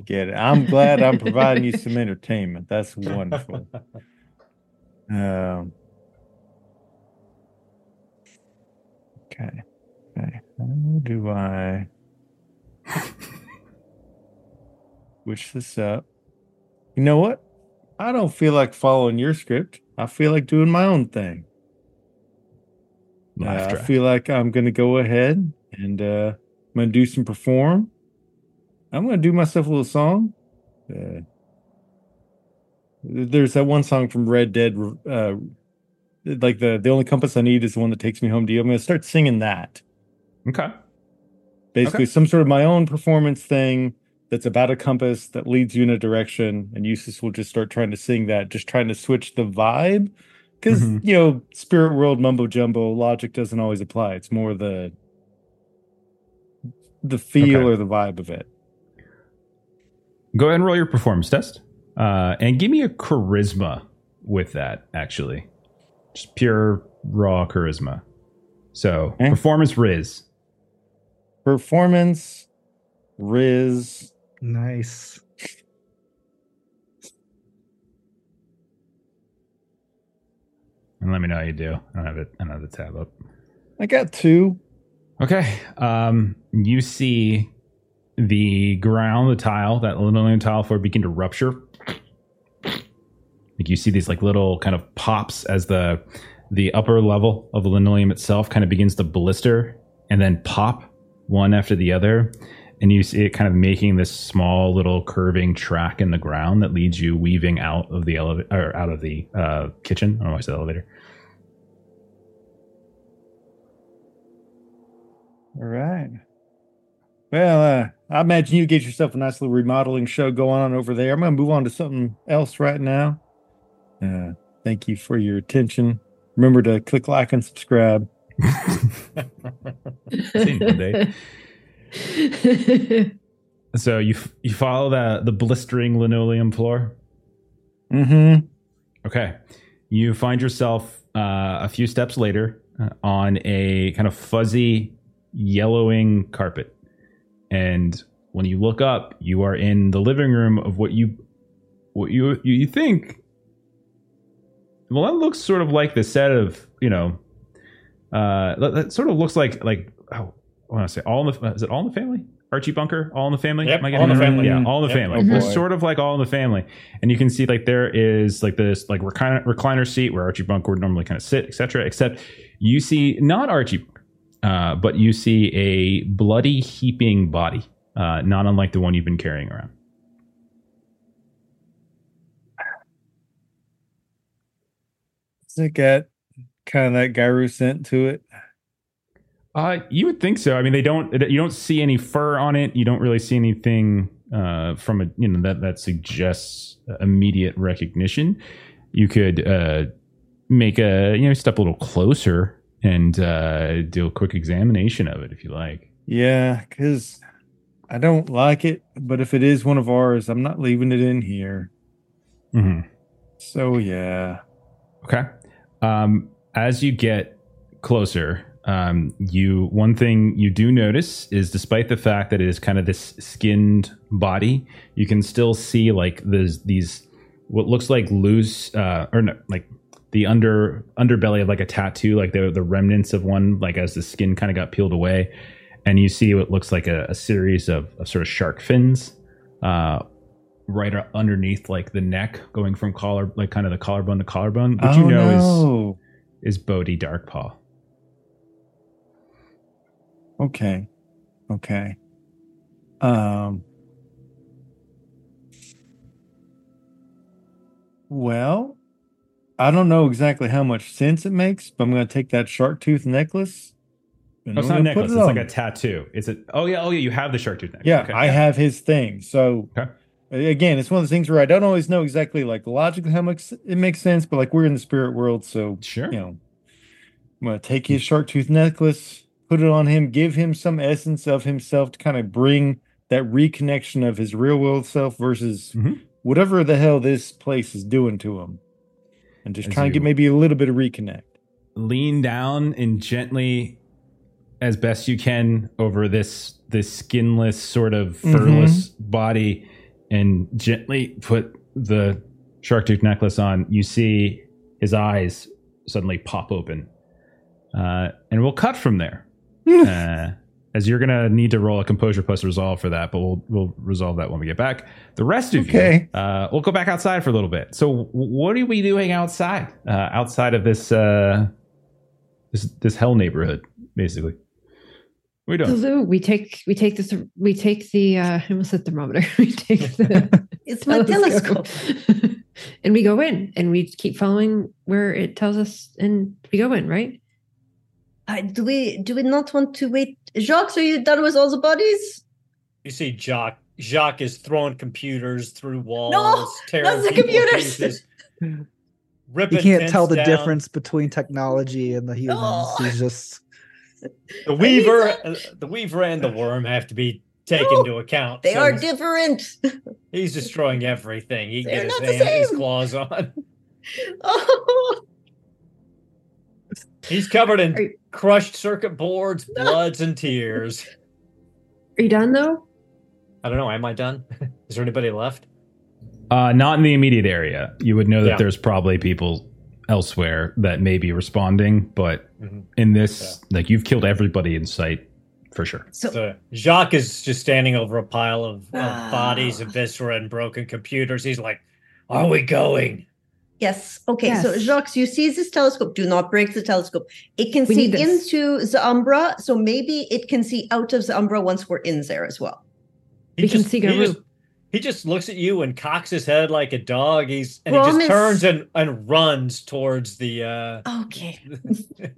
Get it. I'm glad I'm providing you some entertainment. That's wonderful. (laughs) Um. Okay. Okay. How do I (laughs) switch this up? You know what? I don't feel like following your script. I feel like doing my own thing. Uh, laugh I track feel like I'm gonna go ahead and uh, I'm gonna do some perform. I'm gonna do myself a little song. Uh, there's that one song from Red Dead uh, like the the only compass I need is the one that takes me home to you. I'm going to start singing that. Okay. Basically, Okay. some sort of my own performance thing that's about a compass that leads you in a direction, and Eustace will just start trying to sing that, just trying to switch the vibe. Because Mhm. you know, spirit world mumbo jumbo logic doesn't always apply. It's more the the feel Okay. or the vibe of it. Go ahead and roll your performance test, uh, and give me a charisma with that. Actually, just pure raw charisma. So Okay. performance Riz. Performance, Riz. Nice. And let me know how you do. I don't have it. I don't have the tab up. I got two. Okay. Um, you see the ground, the tile, that linoleum tile floor begin to rupture. Like you see these like little kind of pops as the the upper level of the linoleum itself kind of begins to blister and then pop one after the other. And you see it kind of making this small little curving track in the ground that leads you weaving out of the elevator or out of the uh, kitchen. I don't know why I said elevator. All right. Well, uh, I imagine you get yourself a nice little remodeling show going on over there. I'm going to move on to something else right now. Uh, thank you for your attention. Remember to click like and subscribe. Seen one day. So you f- you follow the the blistering linoleum floor. Mm-hmm. Okay, you find yourself uh, a few steps later uh, on a kind of fuzzy yellowing carpet, and when you look up, you are in the living room of what you what you you, you think. Well, that looks sort of like the set of you know. Uh, that, that sort of looks like like oh, I want to say all in the is it all in the family? Archie Bunker, All in the Family. Yep, Am I All in the? Family. Yeah, All in the Yep. Family. Oh. It's sort of like All in the Family, and you can see like there is like this like recliner recliner seat where Archie Bunker would normally kind of sit, etc. Except you see not Archie, uh, but you see a bloody heaping body, uh, not unlike the one you've been carrying around. Does it got kind of that Garou scent to it? Uh, you would think so. I mean, they don't. You don't see any fur on it. You don't really see anything uh, from a you know that that suggests immediate recognition. You could uh, make a you know step a little closer and uh, do a quick examination of it if you like. Yeah, because I don't like it, but if it is one of ours, I'm not leaving it in here. Mm-hmm. So yeah. Okay. Um, as you get closer, um, you one thing you do notice is, despite the fact that it is kind of this skinned body, you can still see like there's these what looks like loose uh, or no, like the under underbelly of like a tattoo, like the the remnants of one, like as the skin kind of got peeled away, and you see what looks like a, a series of, of sort of shark fins. Uh, right underneath like the neck going from collar like kind of the collarbone to collarbone which you Oh, know no. is is bodhi darkpaw Okay. Okay. Um Well, I don't know exactly how much sense it makes, but I'm going to take that shark tooth necklace. no, it's not a necklace it it's like a tattoo it's a oh yeah oh yeah you have the shark tooth necklace Yeah, Okay. I have his thing. So Okay. Again, it's one of those things where I don't always know exactly like logically how much it makes sense, but like we're in the spirit world, so sure you know, I'm gonna take his shark tooth necklace, put it on him, give him some essence of himself to kind of bring that reconnection of his real world self versus Mhm. whatever the hell this place is doing to him, and just As try and get maybe a little bit of reconnect. lean down and gently as best you can over this this skinless sort of furless body and gently put the shark tooth necklace on you see his eyes suddenly pop open. Uh, and we'll cut from there. (laughs) Uh, as you're gonna need to roll a composure plus resolve for that but we'll we'll resolve that when we get back. The rest of Okay. you uh, we'll go back outside for a little bit. So what are we doing outside? Uh, outside of this uh, this this hell neighborhood basically we So doing Lou, we take we take this we take the uh I almost said thermometer. (laughs) We take the (laughs) It's (laughs) my telescope. and we go in and we keep following where it tells us and we go in, right? Uh, do we do we not want to wait? Jacques, are you done with all the bodies? You see Jacques Jacques is throwing computers through walls, tearing not the computers. pieces, You can't tell the down. difference between technology and the humans. No. He's just The Weaver, uh, the Weaver, and the Worm have to be taken No, into account. They So are different. (laughs) He's destroying everything. He can get his, hand, his claws on. (laughs) oh, He's covered in you- crushed circuit boards, bloods, and tears. Are you done though? I don't know. Am I done? (laughs) Is there anybody left? Uh, not in the immediate area. You would know that Yeah. there's probably people elsewhere that may be responding, but Mhm. in this, like you've killed everybody in sight for sure. so So Jacques is just standing over a pile of, of Ah. bodies and viscera and broken computers. He's like, "Are we going?" yes, okay. So Jacques, you see this telescope. Do not break the telescope. It can We see into the umbra, so maybe it can see out of the umbra once we're in there as well. He We can just, see he just, he just looks at you and cocks his head like a dog. He's and he Promise. just turns and, and runs towards the. uh Okay. (laughs)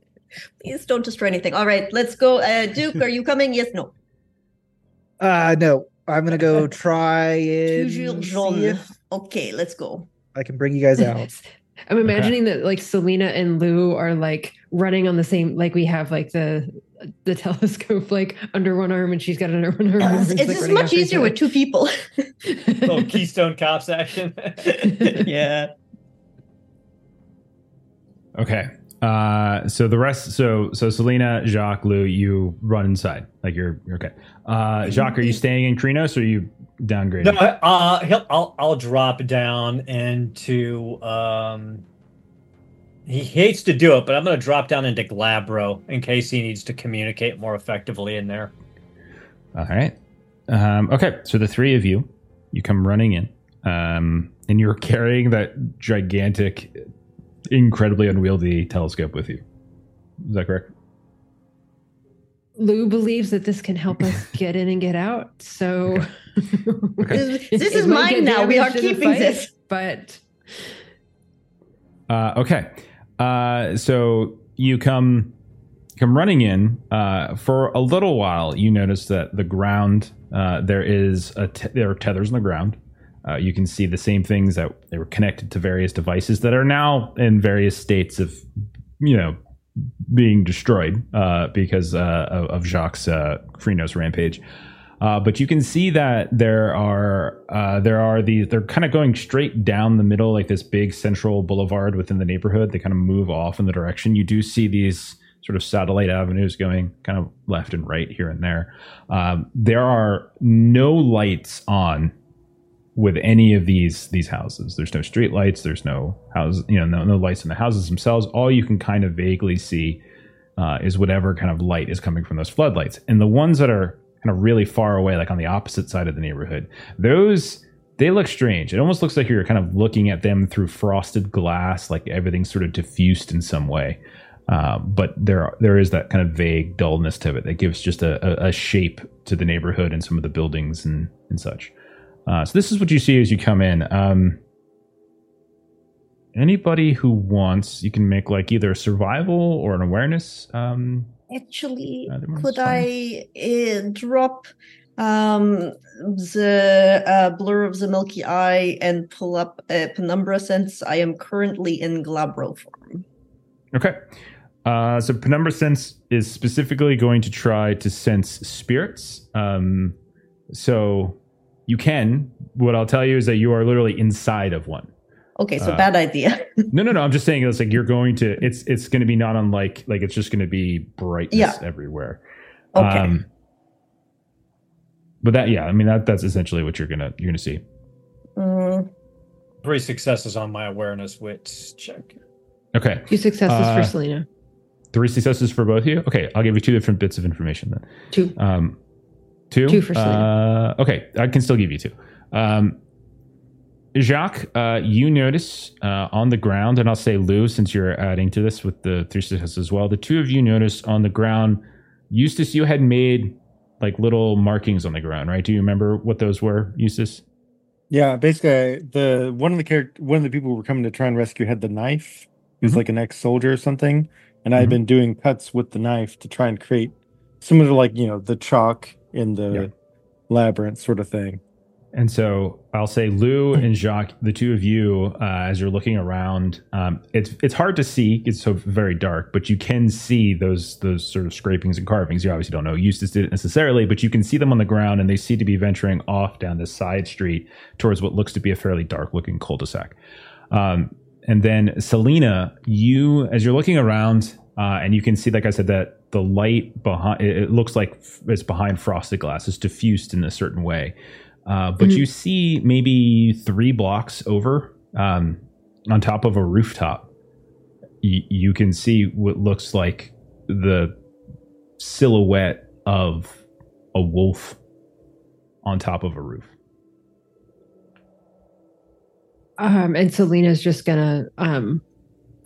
Please don't destroy anything. All right, let's go. Uh, Duke, are you (laughs) coming? Yes, no. uh no. I'm gonna go try and see if Okay, let's go. I can bring you guys (laughs) out. I'm imagining that like Salina and Lou are like running on the same like we have like the the telescope like under one arm and she's got it under one arm. and It's, it's like, just much easier with two people. (laughs) little Keystone Cops action. yeah. Okay. Uh, so the rest, so so Salina, Jacques, Lou, you run inside. Like you're, you're okay. Uh, Jacques, are you staying in Crinos or are you downgrading? no, uh, he'll, I'll I'll drop down into. um He hates to do it, but I'm going to drop down into Glabro in case he needs to communicate more effectively in there. All right. Um, okay. So the three of you, you come running in, um, and you're carrying that gigantic, incredibly unwieldy telescope with you. Is that correct? Lou believes that this can help us (laughs) get in and get out. So (laughs) This- It- this it is might mine now. We are damaged in the keeping fight, this. But Uh, okay. Uh, so you come come running in. Uh, for a little while, you notice that the ground uh, there is a te- there are tethers on the ground. Uh, you can see the same things that they were connected to various devices that are now in various states of you know being destroyed uh, because uh, of, of Jacques' uh, rampage. Uh, but you can see that there are uh, there are these they're kind of going straight down the middle like this big central boulevard within the neighborhood. They kind of move off in the direction. You do see these sort of satellite avenues going kind of left and right here and there. Um, there are no lights on with any of these these houses. There's no street lights. There's no houses. You know, no, no lights in the houses themselves. All you can kind of vaguely see uh, is whatever kind of light is coming from those floodlights. And the ones that are kind of really far away, like on the opposite side of the neighborhood, those they look strange. It almost looks like you're kind of looking at them through frosted glass, like everything's sort of diffused in some way. Uh, but there there is that kind of vague dullness to it that gives just a, a, a shape to the neighborhood and some of the buildings and, and such. Uh, so this is what you see as you come in. Um, anybody who wants, you can make like either a survival or an awareness. Um, Actually, could. I uh, drop um, the uh, blur of the Milky Eye and pull up a penumbra since I am currently in Glabro form? Okay. Uh, so Penumbra Sense is specifically going to try to sense spirits. Um, so you can. What I'll tell you is that you are literally inside of one. Okay, so Uh, bad idea. (laughs) No, no, no. I'm just saying it's like you're going to. It's it's going to be not unlike like it's just going to be brightness Yeah. everywhere. Okay. but that yeah, I mean that that's essentially what you're gonna you're gonna see. Mm, Three successes on my awareness wits check. Okay. two successes Uh, for Salina. Three successes for both of you. Okay, I'll give you two different bits of information then. Two. Um, two. Two for Salina. Uh, okay, I can still give you two. Um, Jacques, uh, you notice uh, on the ground, and I'll say Lou, since you're adding to this with the three successes as well. The two of you notice on the ground. Eustace, you had made like little markings on the ground, right? Do you remember what those were, Eustace? Yeah, basically, the one of the character, one of the people who were coming to try and rescue had the knife. He was Mhm. like an ex-soldier or something, and I had Mhm. been doing cuts with the knife to try and create similar to like you know the chalk in the Yeah. labyrinth sort of thing. And so I'll say Lou and Jacques, the two of you, uh, as you're looking around, um, it's it's hard to see. It's so very dark, but you can see those those sort of scrapings and carvings. You obviously don't know Eustace did it necessarily, but you can see them on the ground, and they seem to be venturing off down this side street towards what looks to be a fairly dark looking cul-de-sac. Um, and then Salina, you as you're looking around, uh, and you can see, like I said, that the light behind it, looks like it's behind frosted glass. It's diffused in a certain way. Uh, but Mhm. you see maybe three blocks over um, on top of a rooftop. Y- you can see what looks like the silhouette of a wolf on top of a roof. Um, and Salina's just gonna um,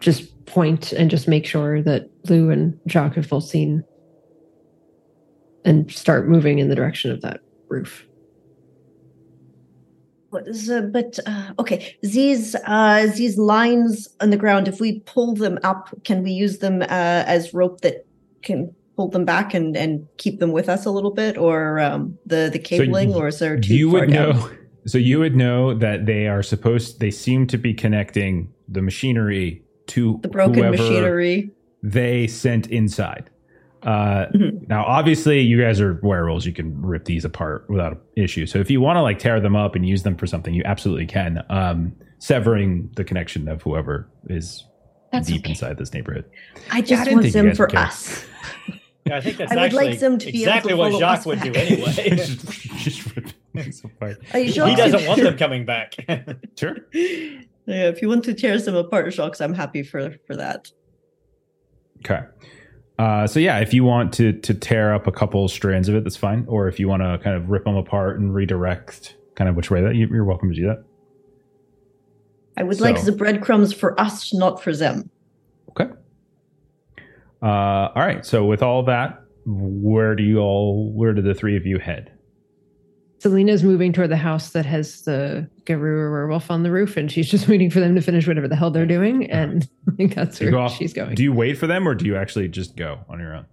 just point and just make sure that Lou and Jacques have both seen and start moving in the direction of that roof. What is, uh, but uh, okay, these uh, these lines on the ground. If we pull them up, can we use them uh, as rope that can pull them back and and keep them with us a little bit, or um, the the cabling, y- or is there too you far would down? know. So you would know that they are supposed. They seem to be connecting the machinery to the broken machinery? they sent inside. Uh, Mhm. Now, obviously, you guys are werewolves. You can rip these apart without issue. So, if you want to like tear them up and use them for something, you absolutely can. Um, severing the connection of whoever is That's deep okay. inside this neighborhood. I Yeah, I just want them for care. us. Yeah, I think (laughs) that's I would like them to be exactly what follow Jacques us would do anyway. (laughs) (laughs) Just rip things apart. Are you sure? he doesn't want them coming back. Sure. Yeah, if you want to tear some apart, Jacques, I'm happy for for that. Okay. Uh, so yeah, if you want to to tear up a couple strands of it, that's fine. Or if you want to kind of rip them apart and redirect, kind of which way that you- you're welcome to do that. I would like the breadcrumbs for us, not for them. Okay. Uh, all right. So with all that, where do you all? Where do the three of you head? Salina's moving toward the house that has the Garou werewolf on the roof, and she's just (laughs) waiting for them to finish whatever the hell they're doing, and (laughs) I think that's where go off- she's going. Do you wait for them, or do you actually just go on your own?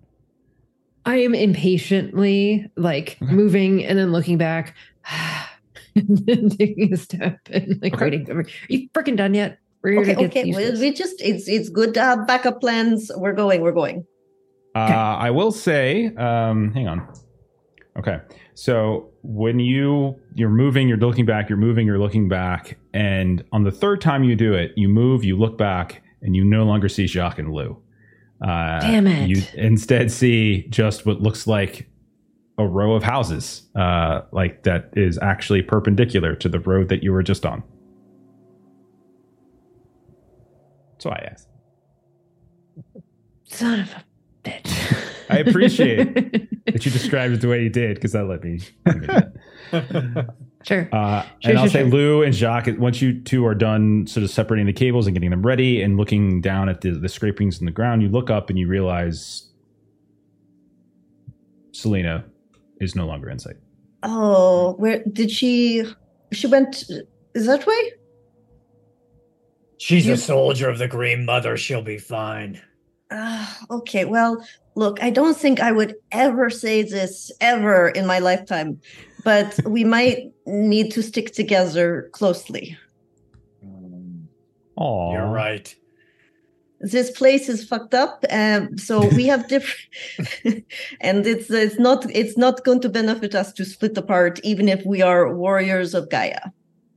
I am impatiently like Okay. moving and then looking back, (sighs) and then (laughs) taking a step and like Okay. waiting. Are you freaking done yet? We're here Okay, to get okay. used to We, just it's it's good to have backup plans. We're going. We're going. Uh, I will say, um, hang on. Okay, so when you you're moving, you're looking back, you're moving, you're looking back, and on the third time you do it, you move, you look back, and you no longer see Jacques and Lou. Uh, Damn it. You instead see just what looks like a row of houses, uh, like that is actually perpendicular to the road that you were just on. So I asked. Son of a bitch. (laughs) I appreciate (laughs) that you described it the way you did because that let me. think of it. (laughs) sure. Uh, Sure, and I'll sure, say sure. Lou and Jacques, once you two are done sort of separating the cables and getting them ready and looking down at the, the scrapings in the ground, you look up and you realize Salina is no longer in sight. Oh, where did she? She went. Is that way? She's You- a soldier of the Green Mother. She'll be fine. Uh, okay. Well, look, I don't think I would ever say this ever in my lifetime, but (laughs) we might need to stick together closely. Oh, You're right. This place is fucked up, um, so we have (laughs) different, (laughs) and it's it's not it's not going to benefit us to split apart, even if we are warriors of Gaia.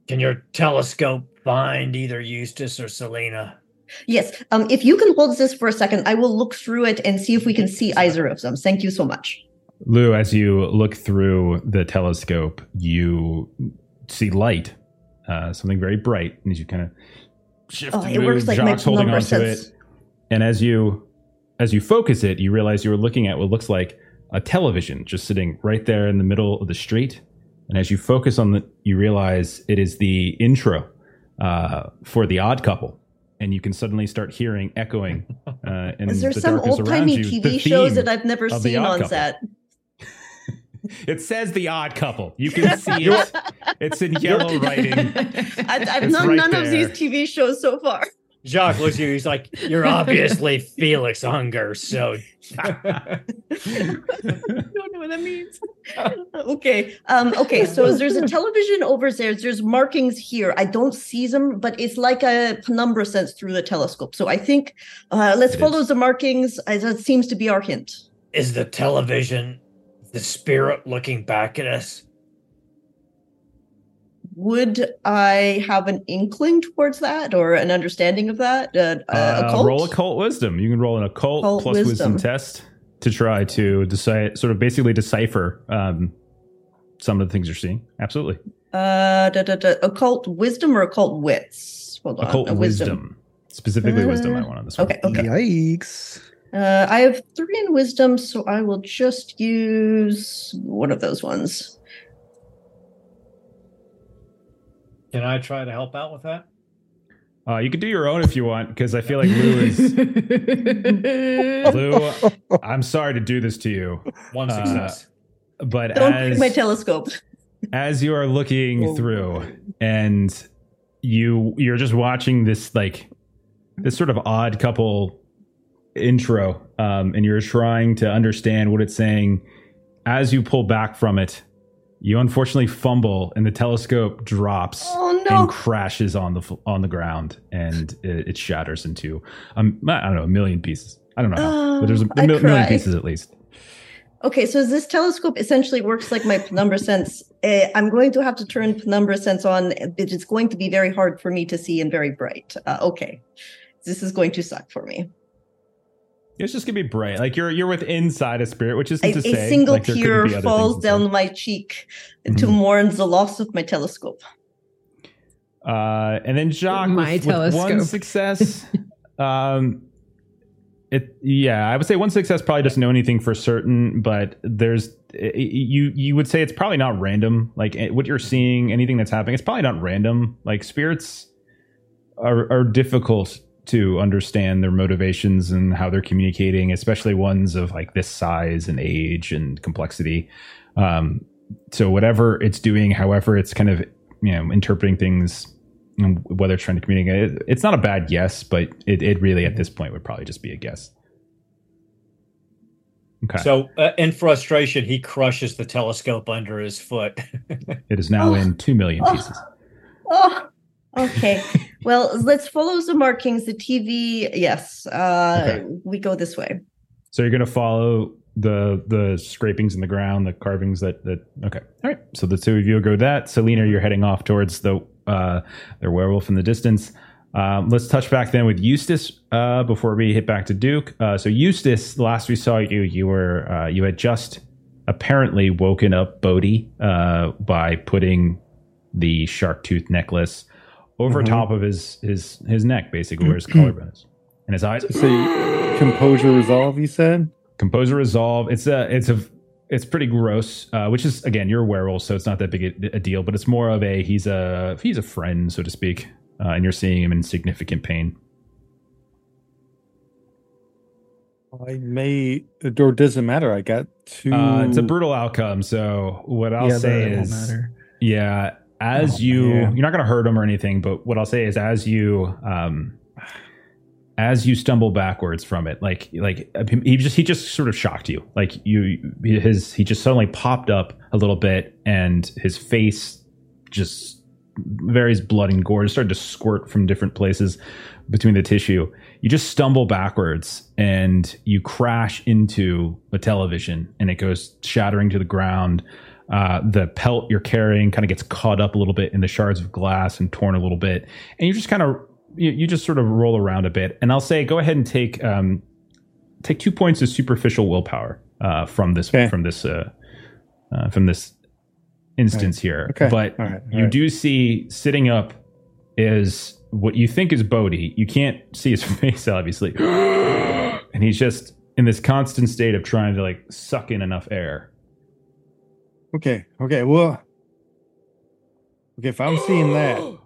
Can your telescope find either Eustace or Salina? Yes. Um, if you can hold this for a second, I will look through it and see if we can see either of them. Thank you so much. Lou, as you look through the telescope, you see light, uh, something very bright, and as you kind of shift, Oh, it move, works like Jacques holding onto sense. it, and as you as you focus it, you realize you were looking at what looks like a television just sitting right there in the middle of the street. And as you focus on it, you realize it is the intro uh, for the Odd Couple, and you can suddenly start hearing echoing (laughs) uh, in Is there the some darkness old around timey you. TV the shows that I've never seen on Couple. set? (laughs) It says the odd couple. You can see it. (laughs) It's in yellow writing. I, I've known right none of these. TV shows so far. Jacques looks at you. He's like, "You're obviously (laughs) Felix Unger." So I (laughs) don't know what that means. (laughs) okay. Um, okay. So there's a television over there. There's markings here. I don't see them, but it's like a penumbra sense through the telescope. So I think uh, let's It follow is. the markings. That seems to be our hint. is the television the spirit looking back at us? Would I have an inkling towards that or an understanding of that? Uh, uh, Uh, occult? roll occult wisdom. You can roll an occult Occult plus wisdom. wisdom. test to try to decide, sort of basically decipher um, some of the things you're seeing. Absolutely. Uh, da, da, da, occult wisdom or occult wits? Hold on. Occult uh, wisdom. Specifically wisdom, I Uh, want on this one. Okay. Okay. Yikes. Uh, I have three in wisdom, so I will just use one of those ones. Can I try to help out with that? Uh, you can do your own if you want, because I feel like Lou is. (laughs) Lou, I'm sorry to do this to you, One Uh, success. but Don't as break my telescope. as you are looking Oh. through and you you're just watching this like this sort of odd couple intro um, and you're trying to understand what it's saying as you pull back from it you unfortunately fumble and the telescope drops Oh no! and crashes on the on the ground and it, it shatters into um, I don't know a million pieces I don't know how, but there's a, Oh, I mil- million pieces at least Okay, so this telescope essentially works like my penumbra sense. Uh, I'm going to have to turn penumbra sense on. It's going to be very hard for me to see and very bright. Uh, okay, this is going to suck for me. It's just gonna be bright like you're you're with inside a spirit which isn't A, to a say single like, tear falls things inside. down my cheek to Mhm. mourn the loss of my telescope. Uh, and then Jacques My with, with one telescope. success. (laughs) um, it yeah, I would say one success probably doesn't know anything for certain, but there's i- you you would say it's probably not random. Like eh, what you're seeing, anything that's happening, it's probably not random. Like spirits are are difficult to understand their motivations and how they're communicating, especially ones of like this size and age and complexity. Um, so whatever it's doing, however it's kind of you know interpreting things and whether it's trying to communicate it, it's not a bad guess but it, it really at this point would probably just be a guess okay So, uh, in frustration, he crushes the telescope under his foot. (laughs) it is now Oh. in two million pieces Oh, okay. (laughs) well, let's follow the markings. The TV, yes. Uh, Okay. We go this way. so you're going to follow the the scrapings in the ground the carvings that that okay all right so the two of you go that salina you're heading off towards the uh their werewolf in the distance um, let's touch back then with Eustace uh, before we hit back to Duke. Uh, so Eustace, last we saw you, you were uh, you had just apparently woken up Bodhi uh, by putting the shark tooth necklace over Mhm. top of his his his neck, basically where his collarbone is, and his eyes. So composure resolve, you said? composure resolve. It's a it's a it's pretty gross. Uh, which is again, you're a werewolf, so it's not that big a, a deal. But it's more of a he's a he's a friend, so to speak, uh, and you're seeing him in significant pain. I may, or doesn't matter. I got two. Uh, it's a brutal outcome. So what I'll yeah, say is, yeah, as Oh, you man. you're not going to hurt him or anything, but what I'll say is as you um as you stumble backwards from it, like like he just he just sort of shocked you, like you his he just suddenly popped up a little bit and his face just various blood and gore just started to squirt from different places between the tissue. You just stumble backwards and you crash into a television and it goes shattering to the ground. Uh, the pelt you're carrying kind of gets caught up a little bit in the shards of glass and torn a little bit. And you just kind of, you, you just sort of roll around a bit. And I'll say, go ahead and take, um, take two points of superficial willpower, uh, from this, Okay. from this, uh, uh, from this instance here. Okay. But All right. All you right. do see sitting up is what you think is Bodhi. You can't see his (laughs) face, obviously. (gasps) and he's just in this constant state of trying to like suck in enough air. Okay. Okay. Well. Okay. If I'm seeing that,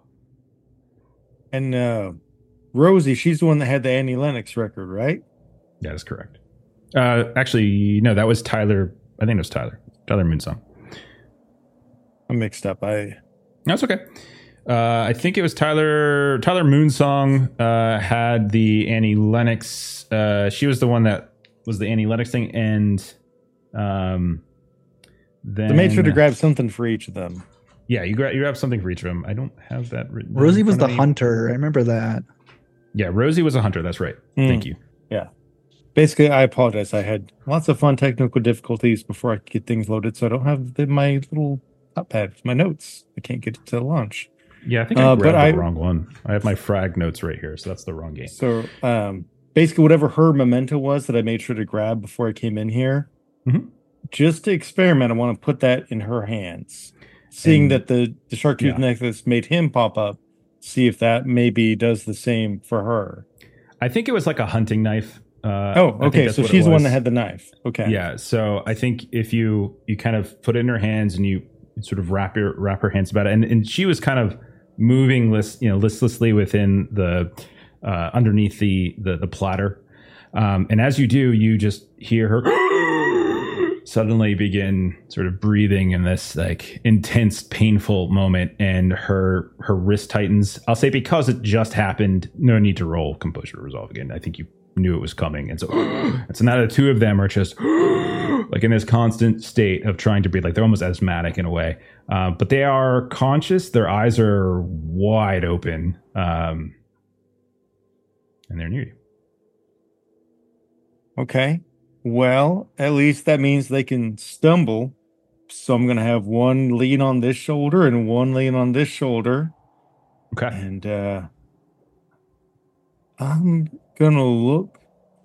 and uh Rosie, she's the one that had the Annie Lennox record, right? That is correct. Uh, actually, no, that was Tyler. I think it was Tyler. Tyler Moonsong. I'm mixed up. I That's okay. Uh, I think it was Tyler Tyler Moonsong uh, had the Annie Lennox. Uh, she was the one that was the Annie Lennox thing, and um, then I made sure to grab something for each of them. Yeah, you grab you grab something for each of them. I don't have that written. Rosie was the of hunter. I remember that. Yeah, Rosie was a hunter. That's right. Hmm. Thank you. Yeah. Basically, I apologize. I had lots of fun technical difficulties before I could get things loaded, so I don't have the, my little top pad, my notes. I can't get it to launch. Yeah, I think I Uh, but grabbed I- the wrong one. I have my frag notes right here, so that's the wrong game. So, um, basically, whatever her memento was that I made sure to grab before I came in here, Mhm. Just to experiment, I want to put that in her hands. Seeing And- that the the shark tooth Yeah. necklace made him pop up, see if that maybe does the same for her. I think it was like a hunting knife. Uh, Oh, okay. So she's the one that had the knife. Okay. Yeah, so I think if you you kind of put it in her hands and you sort of wrap your wrap her hands about it, and, and she was kind of moving list you know listlessly within the uh, underneath the the, the platter, um, and as you do, you just hear her suddenly begin sort of breathing in this like intense painful moment and her her wrist tightens. I'll say because it just happened no need to roll composure resolve again. I think you knew it was coming and so (gasps) and so now the two of them are just (gasps) like in this constant state of trying to breathe like they're almost asthmatic in a way. Uh, but they are conscious. Their eyes are wide open um, and they're near you. Okay. Well, at least that means they can stumble. So I'm going to have one lean on this shoulder and one lean on this shoulder. okay And uh I'm going to look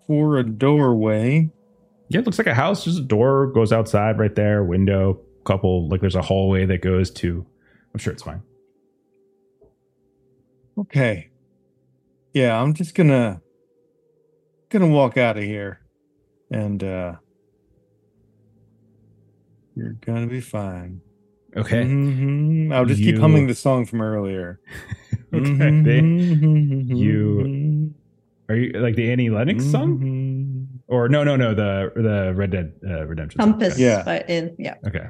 for a doorway. Yeah, it looks like a house. There's a door goes outside right there, window, couple like there's a hallway that goes to I'm sure it's fine. Okay. Yeah, I'm just going to going to walk out of here. And uh you're going to be fine. Okay. Mhm. I'll just keep humming the song from earlier. (laughs) Okay. Mhm. They- you- are you like the Annie Lennox song? Mhm. Or no, no, no, the the Red Dead uh, Redemption. song. Compass. Okay. Yeah. by- in, yeah. Okay.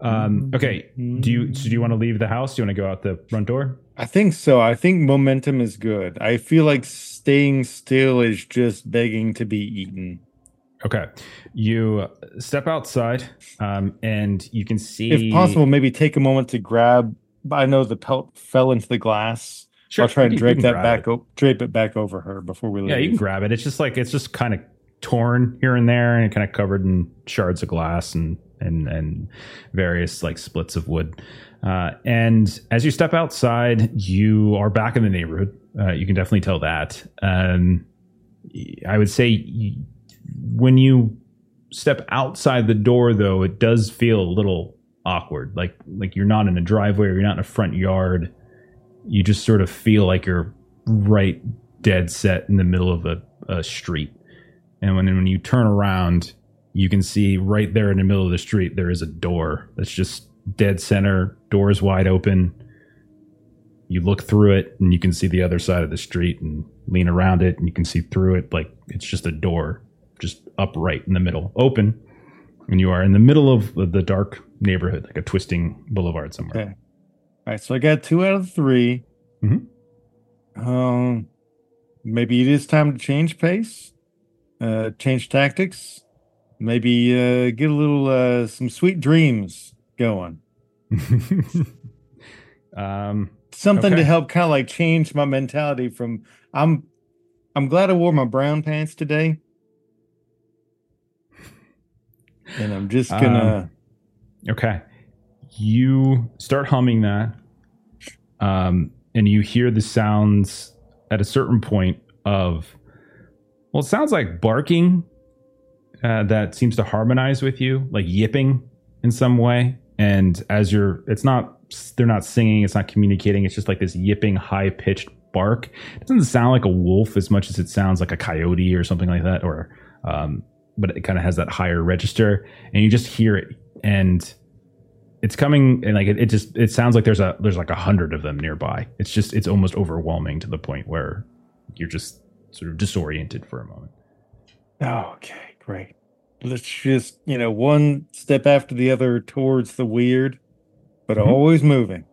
Um, okay. Do you so do you want to leave the house? Do you want to go out the front door? I think so. I think momentum is good. I feel like staying still is just begging to be eaten. Okay. You step outside, um, and you can see If possible, maybe take a moment to grab. I know the pelt fell into the glass. Sure, I'll try and drape that back, it. o- drape it back over her before we leave. Yeah, you can grab it. It's just like it's just kind of torn here and there, and kind of covered in shards of glass and and and various like splits of wood. Uh, and as you step outside, you are back in the neighborhood. Uh, you can definitely tell that. Um, I would say y- when you step outside the door, though, it does feel a little awkward. Like like you're not in a driveway or you're not in a front yard. You just sort of feel like you're right dead set in the middle of a, a street. And when when you turn around, you can see right there in the middle of the street there is a door that's just dead center, doors wide open. You look through it and you can see the other side of the street and lean around it and you can see through it like it's just a door just upright in the middle, open. And you are in the middle of the dark neighborhood, like a twisting boulevard somewhere. Okay. All right, so I got two out of 3 Mhm. Um, maybe it is time to change pace, uh, change tactics. Maybe uh, get a little uh, some sweet dreams going. (laughs) um, Something Okay. to help kind of like change my mentality from I'm I'm glad I wore my brown pants today. And I'm just gonna Okay. You start humming that, um, and you hear the sounds at a certain point of, well, it sounds like barking uh, that seems to harmonize with you, like yipping in some way. And as you're, it's not, they're not singing, it's not communicating, it's just like this yipping, high pitched bark. It doesn't sound like a wolf as much as it sounds like a coyote or something like that, or, um, but it kind of has that higher register, and you just hear it. And it's coming and like it, it just it sounds like there's a there's like a hundred of them nearby it's just it's almost overwhelming to the point where you're just sort of disoriented for a moment Oh, okay, great. Let's just, you know, one step after the other towards the weird, but Mhm. always moving.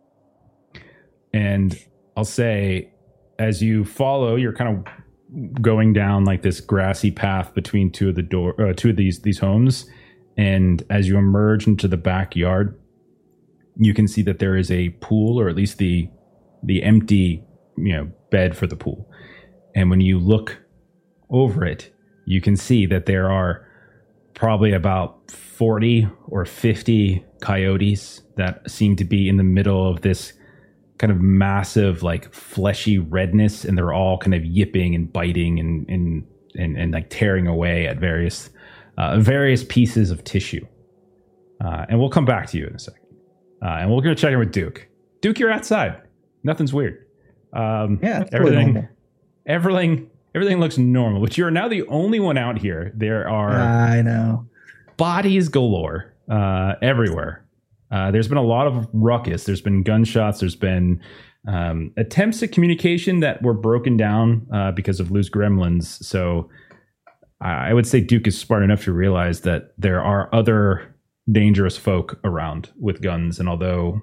And I'll say, as you follow, you're kind of going down like this grassy path between two of the door, uh, two of these these homes. And as you emerge into the backyard, you can see that there is a pool, or at least the the empty, you know, bed for the pool. And when you look over it, you can see that there are probably about 40 or 50 coyotes that seem to be in the middle of this kind of massive like fleshy redness and they're all kind of yipping and biting and and and, and like tearing away at various uh, various pieces of tissue uh, and we'll come back to you in a second uh, and we're to check in with duke duke you're outside nothing's weird um, Yeah, everything normal. everything everything looks normal but you are now the only one out here there are I know. bodies galore uh, everywhere. Uh, there's been a lot of ruckus. There's been gunshots. There's been um, attempts at communication that were broken down uh, because of loose gremlins. So I I would say Duke is smart enough to realize that there are other dangerous folk around with guns, and although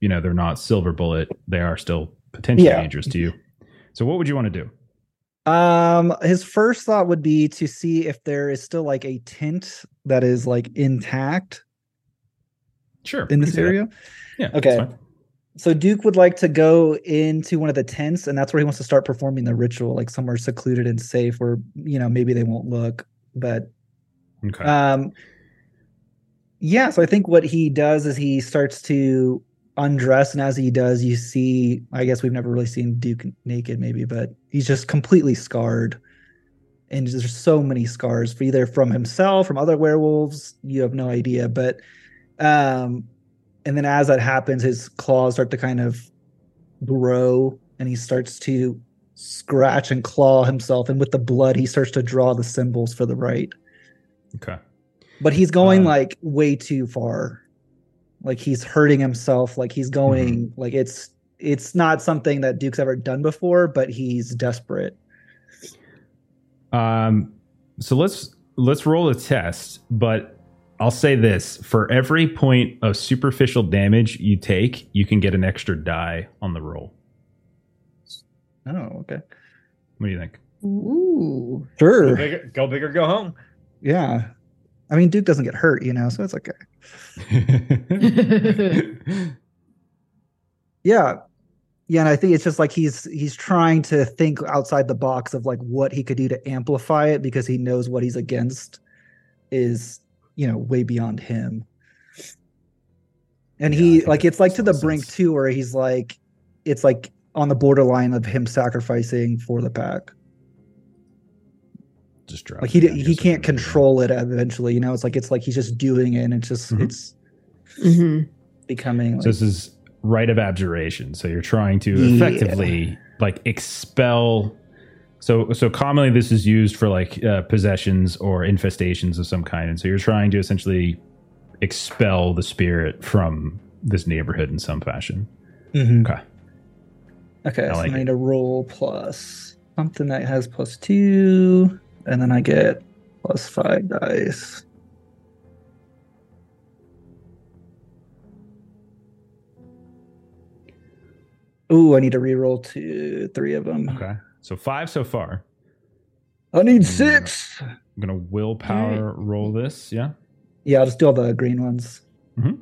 you know they're not silver bullet, they are still potentially Yeah. dangerous to you. So what would you want to do? Um, his first thought would be to see if there is still like a tent that is like intact Sure. in this can do that. area. Yeah. Okay. So Duke would like to go into one of the tents, and that's where he wants to start performing the ritual, like somewhere secluded and safe, where you know maybe they won't look. But Okay. um, yeah. So I think what he does is he starts to undress, and as he does, you see. I guess we've never really seen Duke naked, maybe, but he's just completely scarred, and there's so many scars, for either from himself, from other werewolves. You have no idea, but um and then as that happens his claws start to kind of grow and he starts to scratch and claw himself. And with the blood he starts to draw the symbols for the rite. Okay. but he's going Um, like way too far. Like he's hurting himself. Like he's going like it's it's not something that duke's ever done before but he's desperate. Um, so let's let's roll a test, but I'll say this: for every point of superficial damage you take, you can get an extra die on the roll. oh okay What do you think? Ooh. Go sure bigger, go big or go home. yeah i mean duke doesn't get hurt you know so it's okay (laughs) Yeah. Yeah, and I think it's just like he's he's trying to think outside the box of like what he could do to amplify it because he knows what he's against is, you know, way beyond him. And Yeah, he like it's like to the lot of brink too where he's like it's like on the borderline of him sacrificing for the pack. Just drop Like he it down he can't everybody knows. control it eventually, you know, it's like it's like he's just doing it and it's just Mhm. it's hmm becoming like So this is rite of abjuration. So you're trying to Yeah. effectively like expel. So so commonly this is used for like uh, possessions or infestations of some kind, and so you're trying to essentially expel the spirit from this neighborhood in some fashion. Mhm. Okay. Okay, I so like I need a roll plus something that has plus two, and then I get plus five dice. Ooh, I need to re-roll two, three of them. Okay. So five so far. I need Mm. six. I'm gonna willpower roll this. Yeah. Yeah, I'll just do all the green ones. Mm-hmm.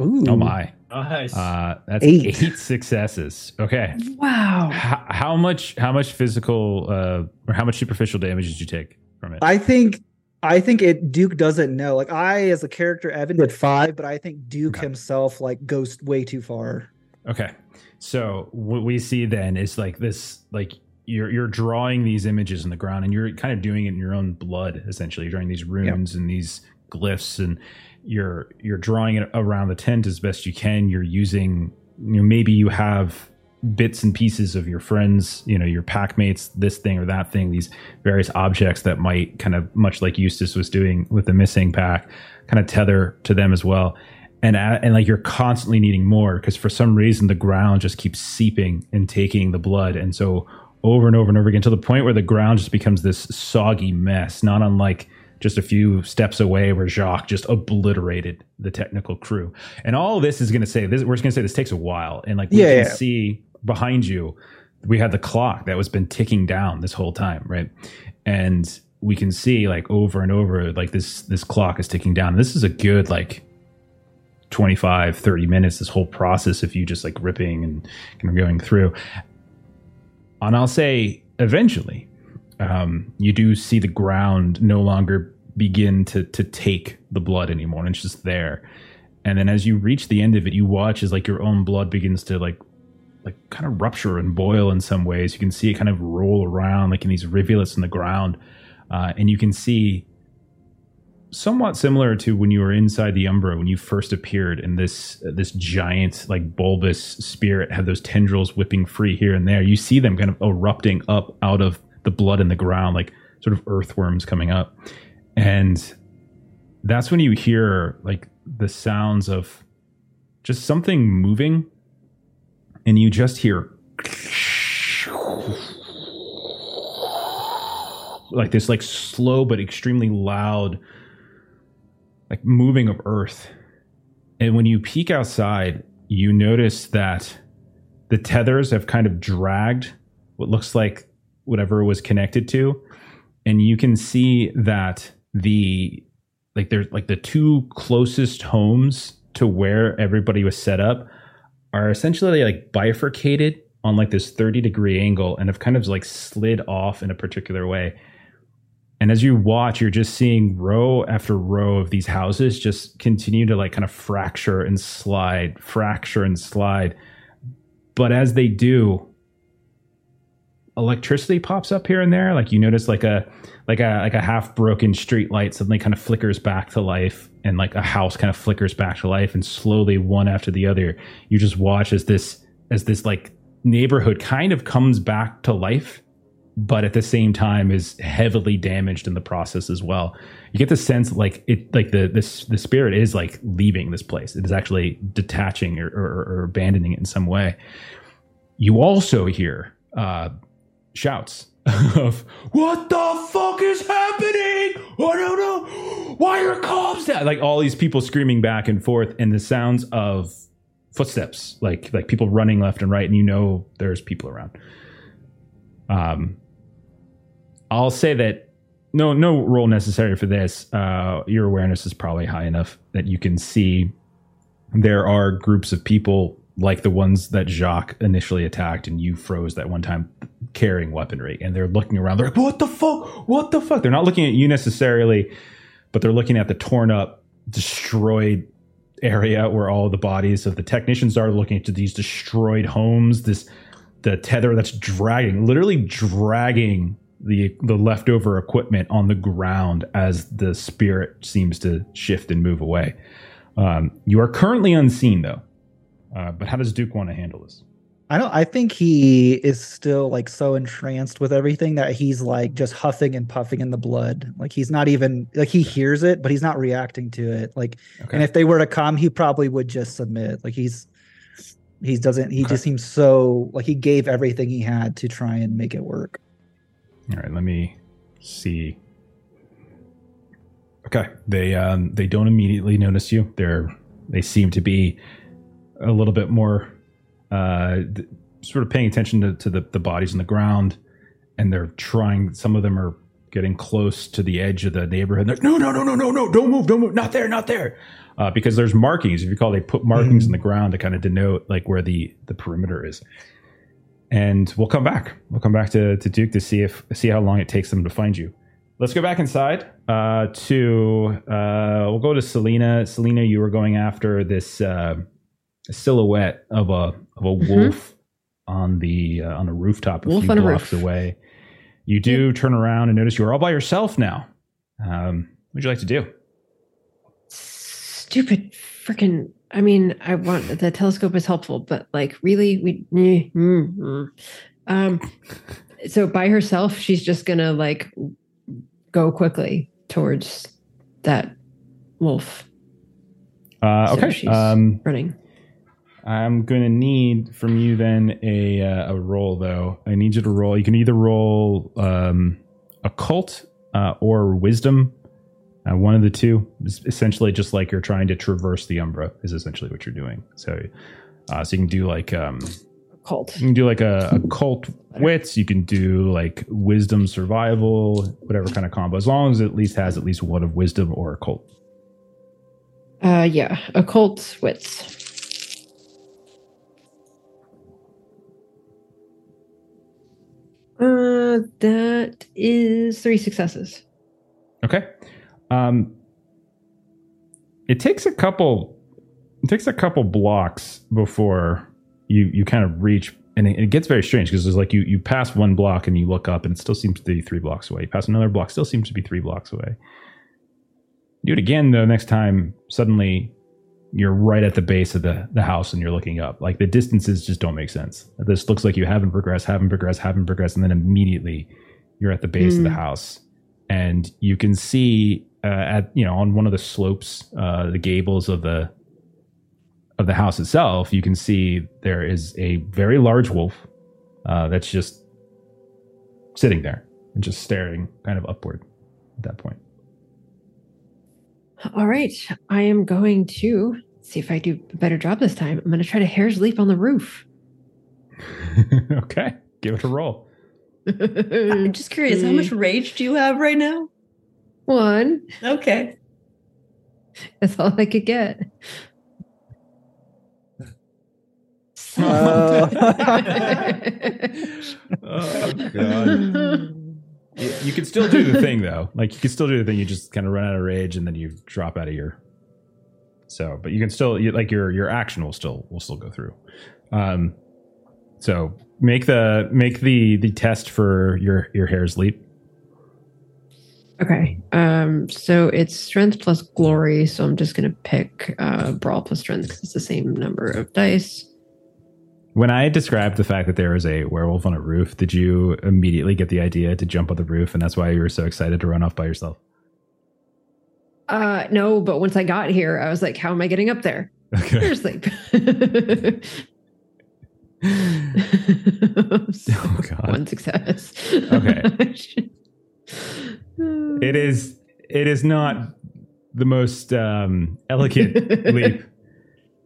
Ooh. Oh my. Nice. Uh, that's Eight. eight. successes. Okay. Wow. How, how much? How much physical uh, or how much superficial damage did you take from it? I think I think it Duke doesn't know. Like I as a character, Evan did five, but I think Duke Okay. himself like goes way too far. Okay. So what we see then is like this, like you're you're drawing these images in the ground, and you're kind of doing it in your own blood. Essentially, you're drawing these runes and these glyphs, and you're you're drawing it around the tent as best you can. You're using, you know, maybe you have bits and pieces of your friends, you know, your pack mates, this thing or that thing, these various objects that might kind of much like Eustace was doing with the missing pack, kind of tether to them as well and and like you're constantly needing more because for some reason the ground just keeps seeping and taking the blood and so over and over and over again to the point where the ground just becomes this soggy mess, not unlike just a few steps away where Jacques just obliterated the technical crew. And all this is going to say this. We're just going to say this takes a while, and like we Yeah, can yeah. see behind you, we had the clock that was been ticking down this whole time, right? And we can see like over and over, like this this clock is ticking down. And this is a good like 25 30 minutes this whole process of you just like ripping and kind of going through. And i'll say eventually um, you do see the ground no longer begin to to take the blood anymore and it's just there. And then as you reach the end of it you watch as like your own blood begins to like like kind of rupture and boil in some ways. You can see it kind of roll around like in these rivulets in the ground uh, and you can see somewhat similar to when you were inside the Umbra when you first appeared, and this this giant like bulbous spirit had those tendrils whipping free here and there. You see them kind of erupting up out of the blood in the ground, like sort of earthworms coming up, and that's when you hear like the sounds of just something moving, and you just hear. like this like slow but extremely loud like moving of earth. And when you peek outside you notice that the tethers have kind of dragged what looks like whatever was connected to. And you can see that the like there's like the two closest homes to where everybody was set up are essentially like bifurcated on like this 30 degree angle and have kind of like slid off in a particular way and as you watch, you're just seeing row after row of these houses just continue to like kind of fracture and slide, fracture and slide. But as they do, electricity pops up here and there. Like you notice like a like a like a half broken street light suddenly kind of flickers back to life and like a house kind of flickers back to life and slowly one after the other you just watch as this as this like neighborhood kind of comes back to life but at the same time is heavily damaged in the process as well. You get the sense like it like the this the spirit is like leaving this place. It is actually detaching or, or, or abandoning it in some way. You also hear uh, shouts (laughs) of "What the fuck is happening? I don't know. Why are cops down?" Like all these people screaming back and forth, and the sounds of footsteps, like like people running left and right, and you know there's people around. Um, I'll say that no no role necessary for this. Uh, your awareness is probably high enough that you can see there are groups of people like the ones that Jacques initially attacked and you froze that one time carrying weaponry. And they're looking around. They're like what the fuck? What the fuck? They're not looking at you necessarily but they're looking at the torn up destroyed area where all the bodies of the technicians are looking to these destroyed homes this the tether that's dragging literally dragging the the leftover equipment on the ground as the spirit seems to shift and move away um, you are currently unseen though uh, but how does duke want to handle this I don't I think he is still like so entranced with everything that he's like just huffing and puffing in the blood. Like he's not even like he hears it, but he's not reacting to it. Like okay and if they were to come, he probably would just submit. Like he's he doesn't he Okay. just seems so like he gave everything he had to try and make it work. All right, let me see. Okay, they um, they don't immediately notice you. They're they seem to be a little bit more uh, th- sort of paying attention to, to the, the bodies in the ground, and they're trying. Some of them are getting close to the edge of the neighborhood. They're, no, no, no, no, no, no! Don't move! Don't move! Not there! Not there! Uh, because there's markings. If you call, they put markings in the ground to kind of denote like where the the perimeter is and we'll come back. We'll come back to, to Duke to see if see how long it takes them to find you. Let's go back inside uh, to uh, we'll go to Salina. Salina, you were going after this uh, silhouette of a of a Mhm. wolf on the uh, on a rooftop a Wolf few on a blocks roof. away. You do turn around and notice you're all by yourself now. Um, what would you like to do? Stupid freaking. I mean, I want the telescope is helpful, but like, really, we. mm, mm, mm. Um, so by herself, she's just gonna like go quickly towards that wolf Uh, So okay. she's- Um, running. I'm going to need from you then a uh, a roll though. I need you to roll. You can either roll um, occult uh, or wisdom. Uh, one of the two. It's essentially, just like you're trying to traverse the Umbra, is essentially what you're doing. So, uh, so you can do like um, Cult. you can do like a, occult wits. You can do like wisdom survival, whatever kind of combo, as long as it at least has at least one of wisdom or occult. Uh, yeah, occult wits. Uh, that is three successes. Okay. Um, it takes a couple. It takes a couple blocks before you you kind of reach, and it, it gets very strange because it's like you you pass one block and you look up, and it still seems to be three blocks away. You pass another block, still seems to be three blocks away. Do it again though. Next time, suddenly you're right at the base of the the house and you're looking up. Like the distances just don't make sense. This looks like you haven't progressed, haven't progressed, haven't progressed, and then immediately you're at the base of the Mm. house and you can see uh, at you know on one of the slopes uh, the gables of the of the house itself you can see there is a very large wolf uh, that's just sitting there and just staring kind of upward at that point All right, I am going to see if I do a better job this time. I'm going to try to hare's leap on the roof. (laughs) okay give it a roll (laughs) I'm just curious, how much rage do you have right now? One. Okay. That's all I could get. (laughs) oh god you, you can still do the thing though like you can still do the thing you just kind of run out of rage and then you drop out of your so but you can still you, like your your action will still will still go through um so make the make the the test for your your hare's leap Okay. Um, so it's strength plus glory. So I'm just gonna pick uh brawl plus strength because it's the same number of dice. when i described the fact that there was a werewolf on a roof did you immediately get the idea to jump on the roof and that's why you were so excited to run off by yourself Uh no, but once I got here, I was like, how am I getting up there? okay Hare's leap. (laughs) (laughs) oh god One success. Okay. (laughs) it is it is not the most um elegant (laughs) leap.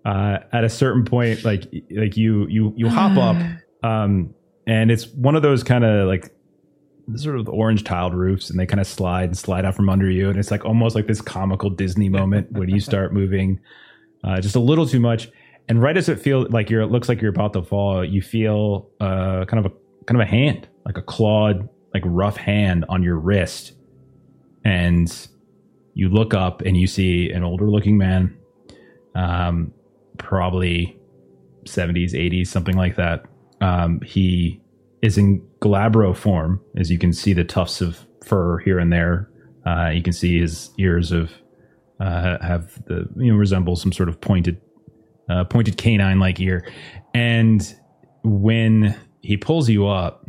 Uh at a certain point like like you you you hop up (sighs) um and it's one of those kind of like sort of orange tiled roofs and they kind of slide and slide out from under you and it's like almost like this comical disney moment when you start (laughs) moving uh, just a little too much. And right as it feels like you're it looks like you're about to fall you feel uh kind of a kind of a hand like a clawed like rough hand on your wrist and you look up and you see an older looking man um probably 70s 80s something like that. Um he is in glabro form as you can see the tufts of fur here and there. Uh you can see his ears of uh have the you know resemble some sort of pointed uh pointed canine like ear. And when he pulls you up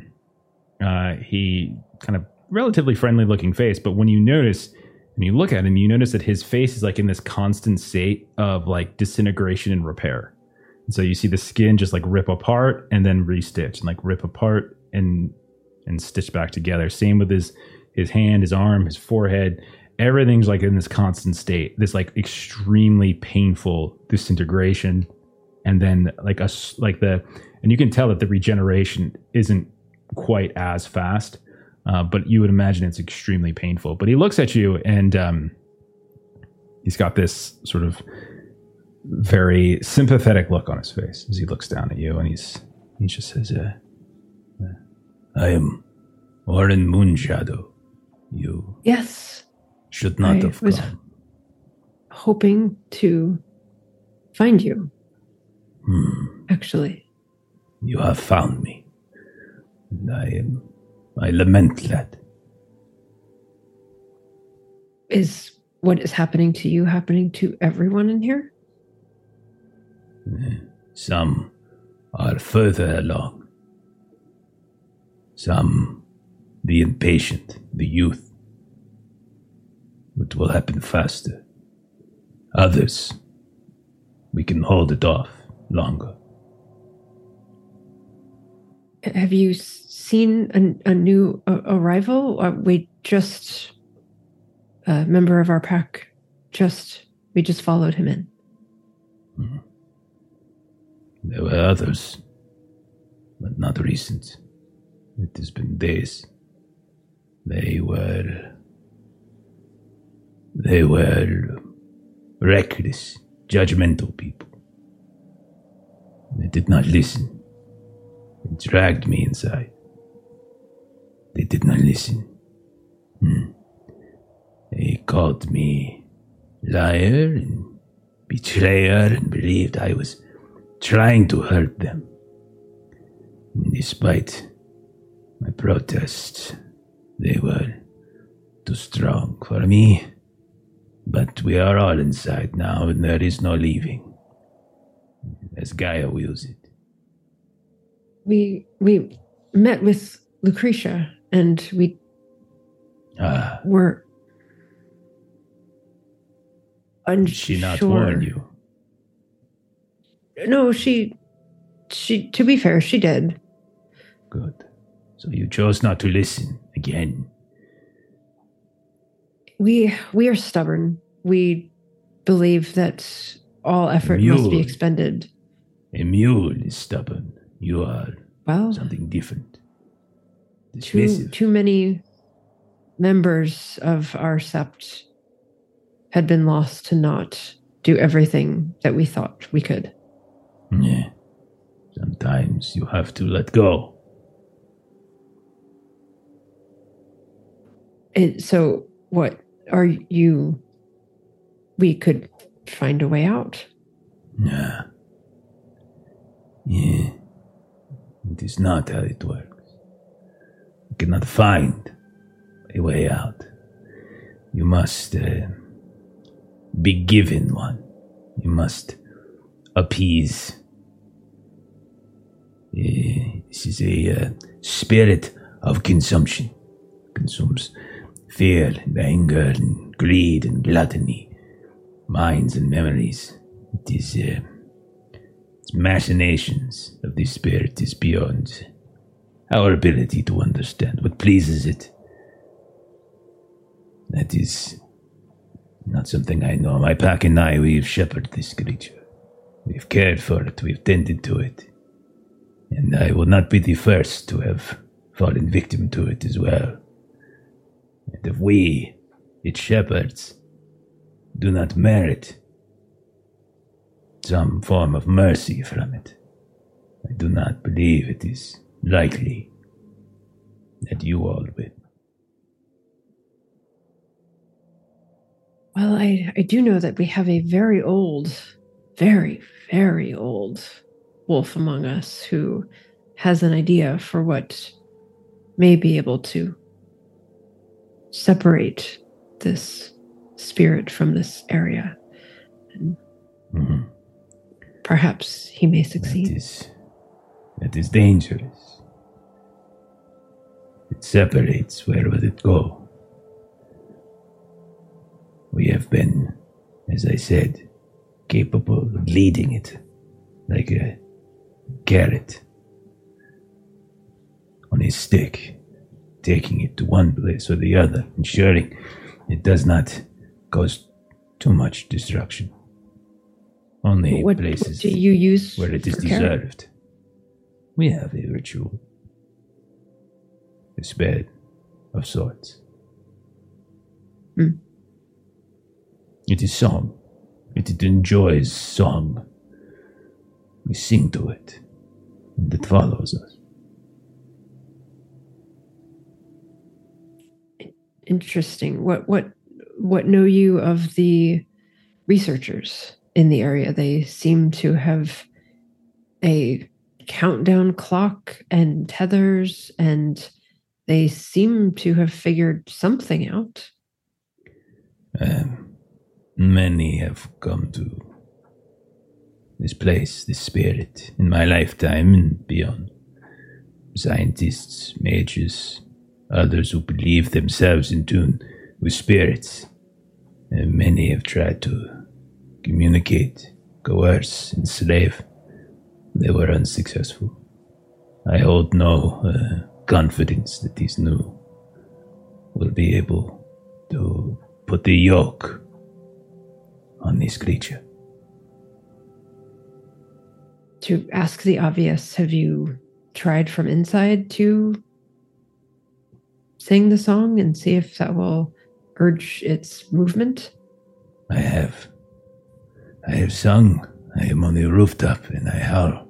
uh, he kind of relatively friendly looking face, but when you notice and you look at him, you notice that his face is like in this constant state of like disintegration and repair. And so you see the skin just like rip apart and then restitch and like rip apart and and stitch back together. Same with his his hand, his arm, his forehead. Everything's like in this constant state, this like extremely painful disintegration, and then like us like the and you can tell that the regeneration isn't quite as fast, uh, but you would imagine it's extremely painful. But he looks at you and um, he's got this sort of very sympathetic look on his face as he looks down at you, and he's he just says, uh, uh, "I am Warren Moonshadow. You yes. should not I have was- come." Hoping to find you, Hmm. actually. You have found me. And I am. I lament that. Is what is happening to you happening to everyone in here? Eh, some are further along. Some, the impatient, the youth. It will happen faster. Others, we can hold it off longer. Have you seen a, a new uh, arrival? Uh, we just a member of our pack. Just we just followed him in. There were others, but not recent. It has been days. They were. They were reckless, judgmental people. They did not listen. They dragged me inside. They did not listen. Hmm. They called me liar and betrayer and believed I was trying to hurt them. Despite my protests, they were too strong for me. But we are all inside now, and there is no leaving. As Gaia wills it. We we met with Lucretia and we Ah, were did unsure. she not warn you? No, she she to be fair, she did. Good. So you chose not to listen again. We we are stubborn. We believe that all effort must be expended. A mule is stubborn. You are Well, something different. Too too many members of our sept had been lost to not do everything that we thought we could. Yeah. Sometimes you have to let go. So what are you we could find a way out. Yeah. Yeah. It is not how it works. Cannot find a way out. You must uh, be given one. You must appease. Uh, this is a uh, spirit of consumption. Consumes fear and anger and greed and gluttony, minds and memories. It is. Uh, its machinations of the spirit is beyond our ability to understand what pleases it. That is not something I know. My pack and I, we've shepherded this creature. We've cared for it, we've tended to it. And I will not be the first to have fallen victim to it as well. And if we, its shepherds, do not merit some form of mercy from it. I do not believe it is likely that you all will. Well, I, I do know that we have a very old, very, very old wolf among us who has an idea for what may be able to separate this spirit from this area. Mhm. Perhaps he may succeed. is, that is dangerous. It separates. Where will it go? We have been, as I said, capable of leading it like a carrot on a stick, taking it to one place or the other, ensuring it does not cause too much destruction. Only what, what places do you use where it is for carrot? deserved. We have a ritual, spell of sorts. Hmm. It is song. It enjoys song. We sing to it, and it follows us. Interesting. What what what know you of the researchers in the area? They seem to have a countdown clock and tethers, and they seem to have figured something out. Um, many have come to this place, this spirit, in my lifetime and beyond. Scientists, mages, others who believe themselves in tune with spirits. And many have tried to communicate, coerce, enslave, they were unsuccessful. I hold no uh, confidence that these new will be able to put the yoke on this creature. To ask the obvious, have you tried from inside to sing the song and see if that will urge its movement? I have. I have sung. I am on the rooftop and I howl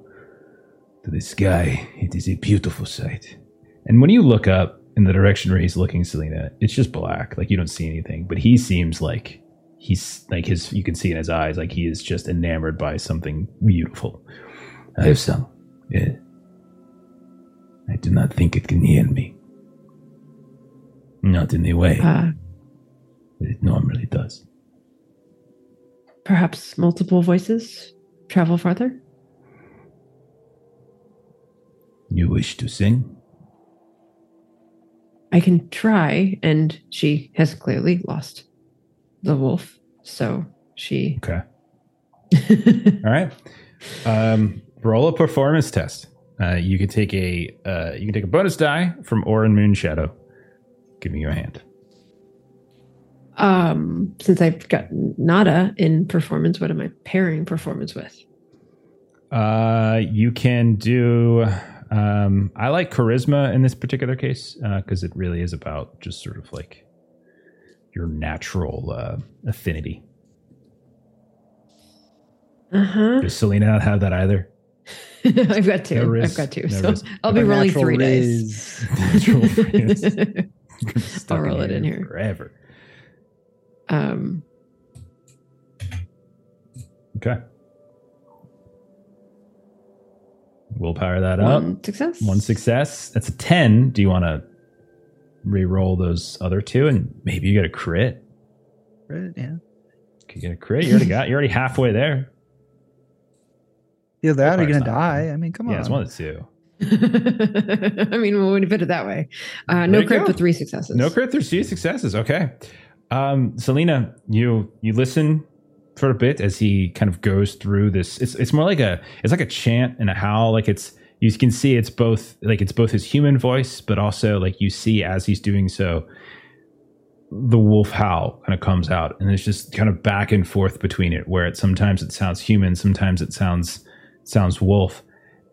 to the sky. It is a beautiful sight. And when you look up in the direction where he's looking, Salina, it's just black. Like you don't see anything. But he seems like he's like his. You can see in his eyes, like he is just enamored by something beautiful. I have sung. Yeah. I do not think it can hear me. Not in the way Uh, that it normally does. perhaps multiple voices travel farther? You wish to sing? I can try, and she has clearly lost the wolf, so she. Okay. (laughs) All right. Um, roll a performance test. Uh, you can take a uh, you can take a bonus die from Orin Moonshadow. Giving you a hand. um, since I've got nada in performance, what am I pairing performance with? Uh, you can do. Um, I like charisma in this particular case because it really is about just sort of like your natural uh, affinity. Uh huh. Does Salina not have that either? (laughs) I've got two. No risk, I've got two. no so risk. I'll be rolling three dice. (laughs) (laughs) I'll risk. Stuck roll it in here. forever. um, Okay. Willpower that up. one success. One success. That's a 10. Do you want to re-roll those other two and maybe you get a crit? Right, yeah. Could get a crit. You already got. You're already halfway there. Either that or you're gonna not. die. I mean, come on. Yeah, it's one of the two. (laughs) I mean, well, when you put it that way, uh, no crit, go. but three successes. No crit. There's two successes. Okay. Um, Salina, you you listen for a bit as he kind of goes through this. It's it's more like a it's like a chant and a howl. Like it's you can see it's both like it's both his human voice, but also like you see as he's doing so, the wolf howl kind of comes out, and it's just kind of back and forth between it, where it sometimes it sounds human, sometimes it sounds sounds wolf,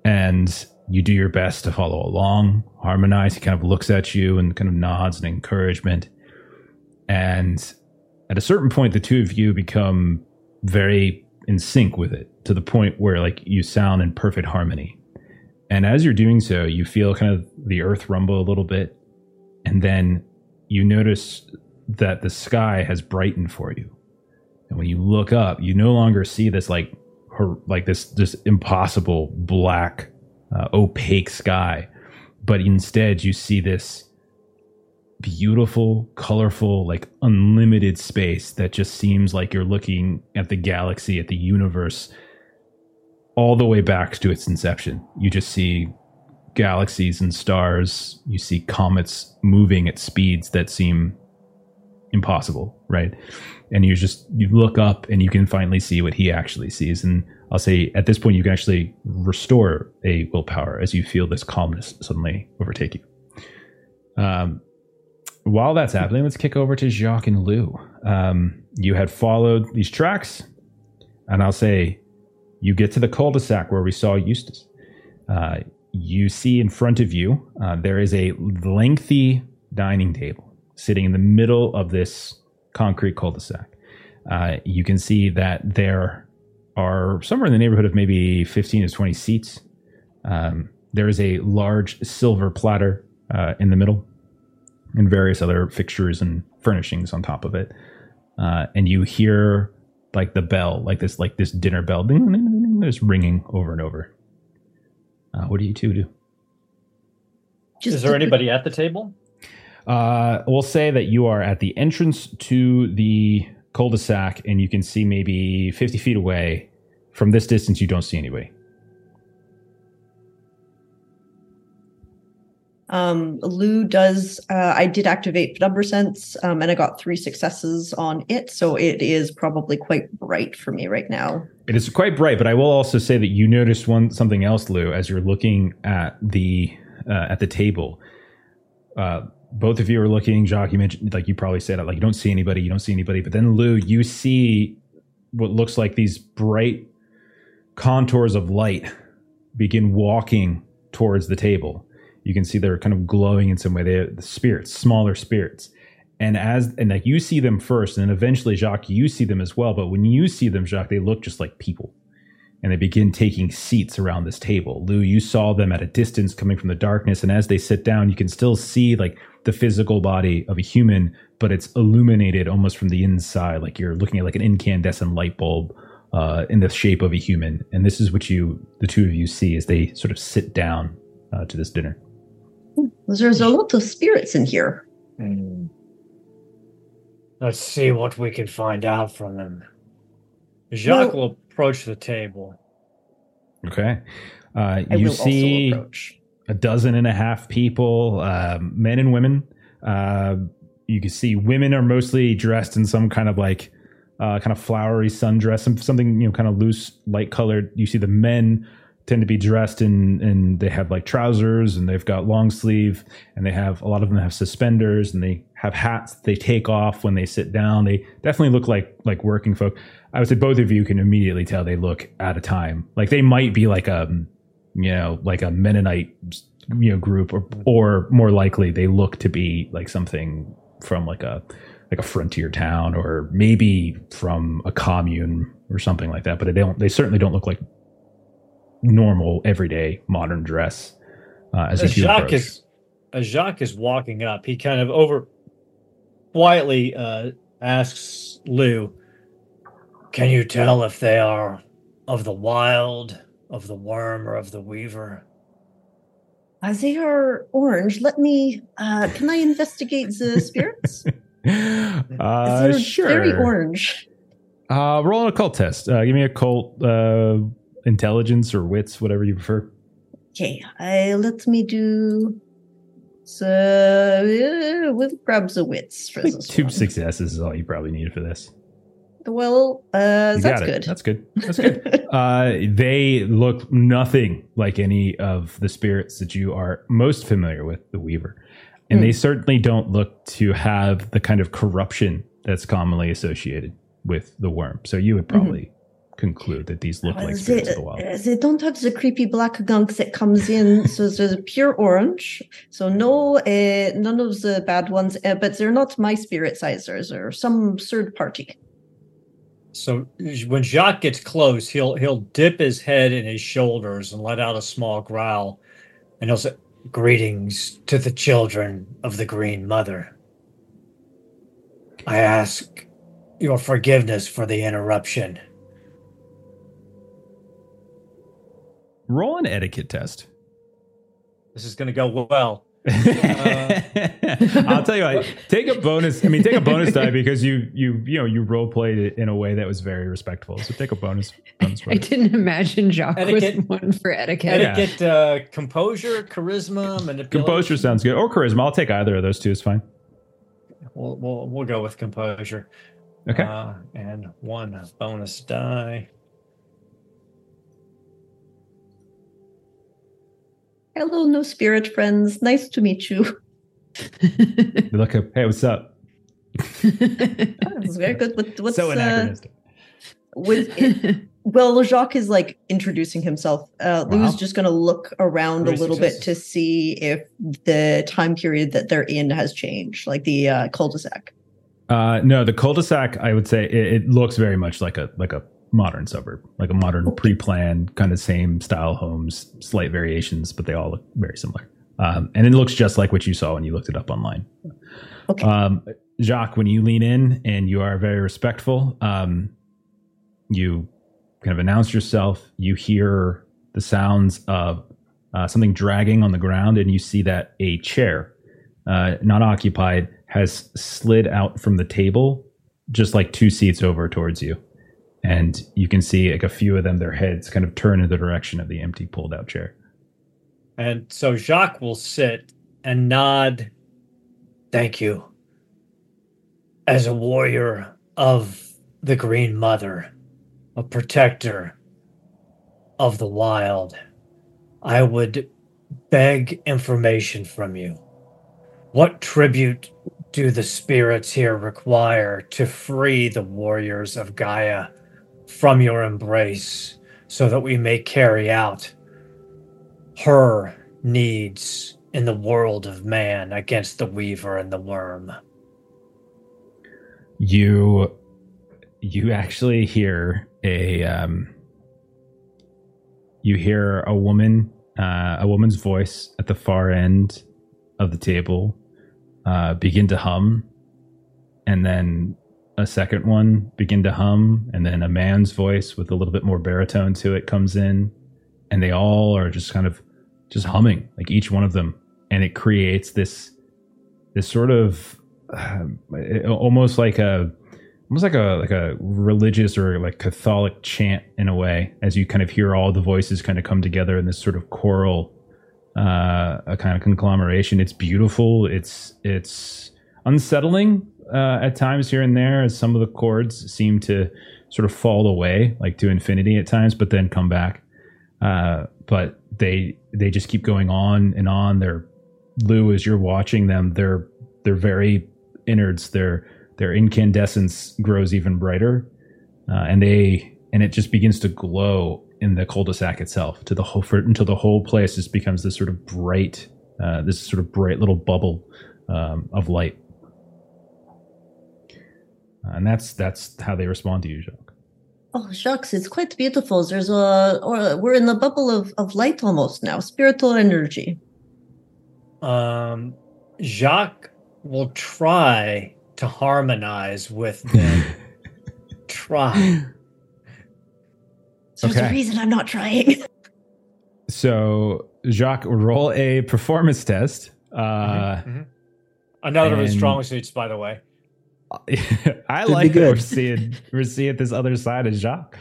and you do your best to follow along, harmonize. He kind of looks at you and kind of nods in encouragement. And at a certain point, the two of you become very in sync with it to the point where like you sound in perfect harmony. And as you're doing so, you feel kind of the earth rumble a little bit. And then you notice that the sky has brightened for you. And when you look up, you no longer see this like her, like this this impossible black uh, opaque sky, but instead you see this beautiful, colorful, like unlimited space that just seems like you're looking at the galaxy, at the universe, all the way back to its inception. You just see galaxies and stars. You see comets moving at speeds that seem impossible, right? And you just you look up and you can finally see what he actually sees. And I'll say at this point you can actually restore a willpower as you feel this calmness suddenly overtake you. Um, while that's happening, let's kick over to Jacques and Lou. Um, you had followed these tracks, and I'll say you get to the cul-de-sac where we saw Eustace. Uh, you see in front of you uh, there is a lengthy dining table sitting in the middle of this concrete cul-de-sac. Uh, you can see that there are somewhere in the neighborhood of maybe 15 to 20 seats. Um, there is a large silver platter uh, in the middle and various other fixtures and furnishings on top of it. Uh, and you hear like the bell, like this, like this dinner bell, ding, ding, ding, ding, just ringing over and over. Uh, what do you two do? Just Is there anybody at the table? Uh, we'll say that you are at the entrance to the cul-de-sac, and you can see maybe 50 feet away. From this distance, you don't see anybody. Um, Lou does. Uh, I did activate number sense, um, and I got three successes on it, so it is probably quite bright for me right now. It is quite bright, but I will also say that you noticed one something else, Lou, as you're looking at the uh, at the table. Uh, both of you are looking. Jacques, you mentioned like you probably said it, like you don't see anybody, you don't see anybody, but then Lou, you see what looks like these bright contours of light begin walking towards the table. You can see they're kind of glowing in some way. They're the spirits, smaller spirits. And as and like you see them first, and then eventually Jacques, you see them as well. But when you see them, Jacques, they look just like people. And they begin taking seats around this table. Lou, you saw them at a distance coming from the darkness. And as they sit down, you can still see like the physical body of a human, but it's illuminated almost from the inside, like you're looking at like an incandescent light bulb uh, in the shape of a human. And this is what you, the two of you, see as they sort of sit down uh, to this dinner. There's a lot of spirits in here. Hmm. Let's see what we can find out from them. Jacques will approach the table. Okay. Uh, I you will see also approach. a dozen and a half people, um, men and women. Uh, you can see women are mostly dressed in some kind of like uh, kind of flowery sundress, some something you know, kind of loose, light colored. You see the men tend to be dressed in, and they have like trousers, and they've got long sleeve, and they have a lot of them have suspenders, and they have hats they take off when they sit down. They definitely look like like working folk. I would say both of you can immediately tell they look at a time. Like they might be like a you know like a Mennonite you know group, or or more likely they look to be like something from like a like a frontier town or maybe from a commune or something like that. But they don't. They certainly don't look like normal everyday modern dress. Uh, as, As you Jacques approach. is as Jacques is walking up, he kind of over quietly uh, asks Lou, "Can you tell if they are of the wild, of the Wyrm, or of the weaver?" Uh, they are orange. Let me. Uh, can I investigate the spirits? (laughs) uh, They're sure. Very orange. Uh, roll an occult test. Uh, give me a cult uh, intelligence or wits, whatever you prefer. Okay, I let me do. So uh, with grabs of wits for this two one. successes is all you probably need for this. Well, uh, it. good. That's good. That's good. (laughs) uh, they look nothing like any of the spirits that you are most familiar with, the Weaver. And Hmm. they certainly don't look to have the kind of corruption that's commonly associated with the Wyrm. So you would probably conclude that these look like they, spirits of the wild. they don't have the creepy black gunk that comes in, so there's a pure orange. So no, uh, none of the bad ones, uh, but they're not my spirit sizers or some third party. So when Jacques gets close, he'll he'll dip his head in his shoulders and let out a small growl, and he'll say, "Greetings to the children of the Green Mother. I ask your forgiveness for the interruption." Roll an etiquette test. This is going to go well. (laughs) (laughs) I'll tell you what. Take a bonus. I mean, take a bonus die because you you you know you role played it in a way that was very respectful. So take a bonus. bonus I didn't imagine Jacques Etiquette. was one for etiquette. Yeah. Etiquette, uh, composure, charisma, manipulation. Composure sounds good, or charisma. I'll take either of those two. Is fine. We'll, we'll we'll go with composure. Okay. Uh, and one bonus die. Hello, no spirit friends. Nice to meet you. (laughs) Look up. Hey, what's up? That's very good. What, what's so uh, anachronistic. with (laughs) well, Jacques is like introducing himself. Uh, Wow. Lou's just going to look around a little bit to see if the time period that they're in has changed, like the uh, cul-de-sac. Uh, no, the cul-de-sac. I would say it, it looks very much like a like a modern suburb, like a modern pre-planned kind of same style homes, slight variations, but they all look very similar. Um, and it looks just like what you saw when you looked it up online. Okay. Um, Jacques, when you lean in and you are very respectful, um, you kind of announce yourself. You hear the sounds of uh, something dragging on the ground, and you see that a chair, uh, not occupied, has slid out from the table, just like two seats over towards you. And you can see like a few of them, their heads kind of turn in the direction of the empty, pulled out chair. And so Jacques will sit and nod, thank you. As a warrior of the Green Mother, a protector of the wild, I would beg information from you. What tribute do the spirits here require to free the warriors of Gaia from your embrace so that we may carry out her needs in the world of man against the weaver and the worm? You you actually hear a um you hear a woman uh, a woman's voice at the far end of the table uh, begin to hum and then a second one begin to hum and then a man's voice with a little bit more baritone to it comes in and they all are just kind of just humming like each one of them and it creates this this sort of uh, almost like a almost like a like a religious or like Catholic chant in a way, as you kind of hear all the voices kind of come together in this sort of choral, uh, a kind of conglomeration. It's beautiful. It's it's unsettling uh, at times here and there, as some of the chords seem to sort of fall away, like to infinity at times, but then come back. Uh, but they they just keep going on and on. They're Lou, as you're watching them, they're they're very innards. They're their incandescence grows even brighter, uh, and they and it just begins to glow in the cul-de-sac itself to the whole for, until the whole place just becomes this sort of bright, uh, this sort of bright little bubble um, of light, and that's that's how they respond to you, Jacques. Oh, shucks, it's quite beautiful. There's a, or we're in the bubble of, of light almost now, spiritual energy. Um, Jacques will try to harmonize with them. (laughs) try. There's Okay. a reason I'm not trying. (laughs) So Jacques, roll a performance test. Uh, Mhm. Another of his and- strong suits, by the way. I be like that we're seeing we're seeing this other side of Jacques.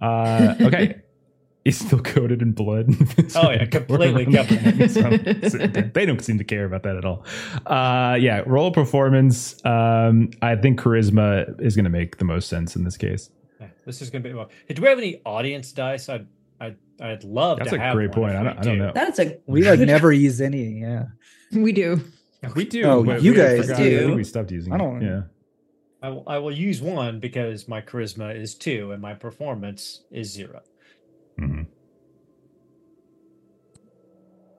Uh, okay, (laughs) he's still coated in blood. (laughs) Oh, yeah, completely covered. So, (laughs) they don't seem to care about that at all. Uh, yeah, roll performance. Um, I think charisma is going to make the most sense in this case. Yeah, This is going to be. Well, do we have any audience dice? I'd, I'd, I'd love That's to a have great one point. I don't, I don't know. That's a We like never use any. Yeah. we do. We do. Oh, you we guys do. I think we stopped using. I don't- Yeah. I will, I will use one because my charisma is two and my performance is zero. Mhm.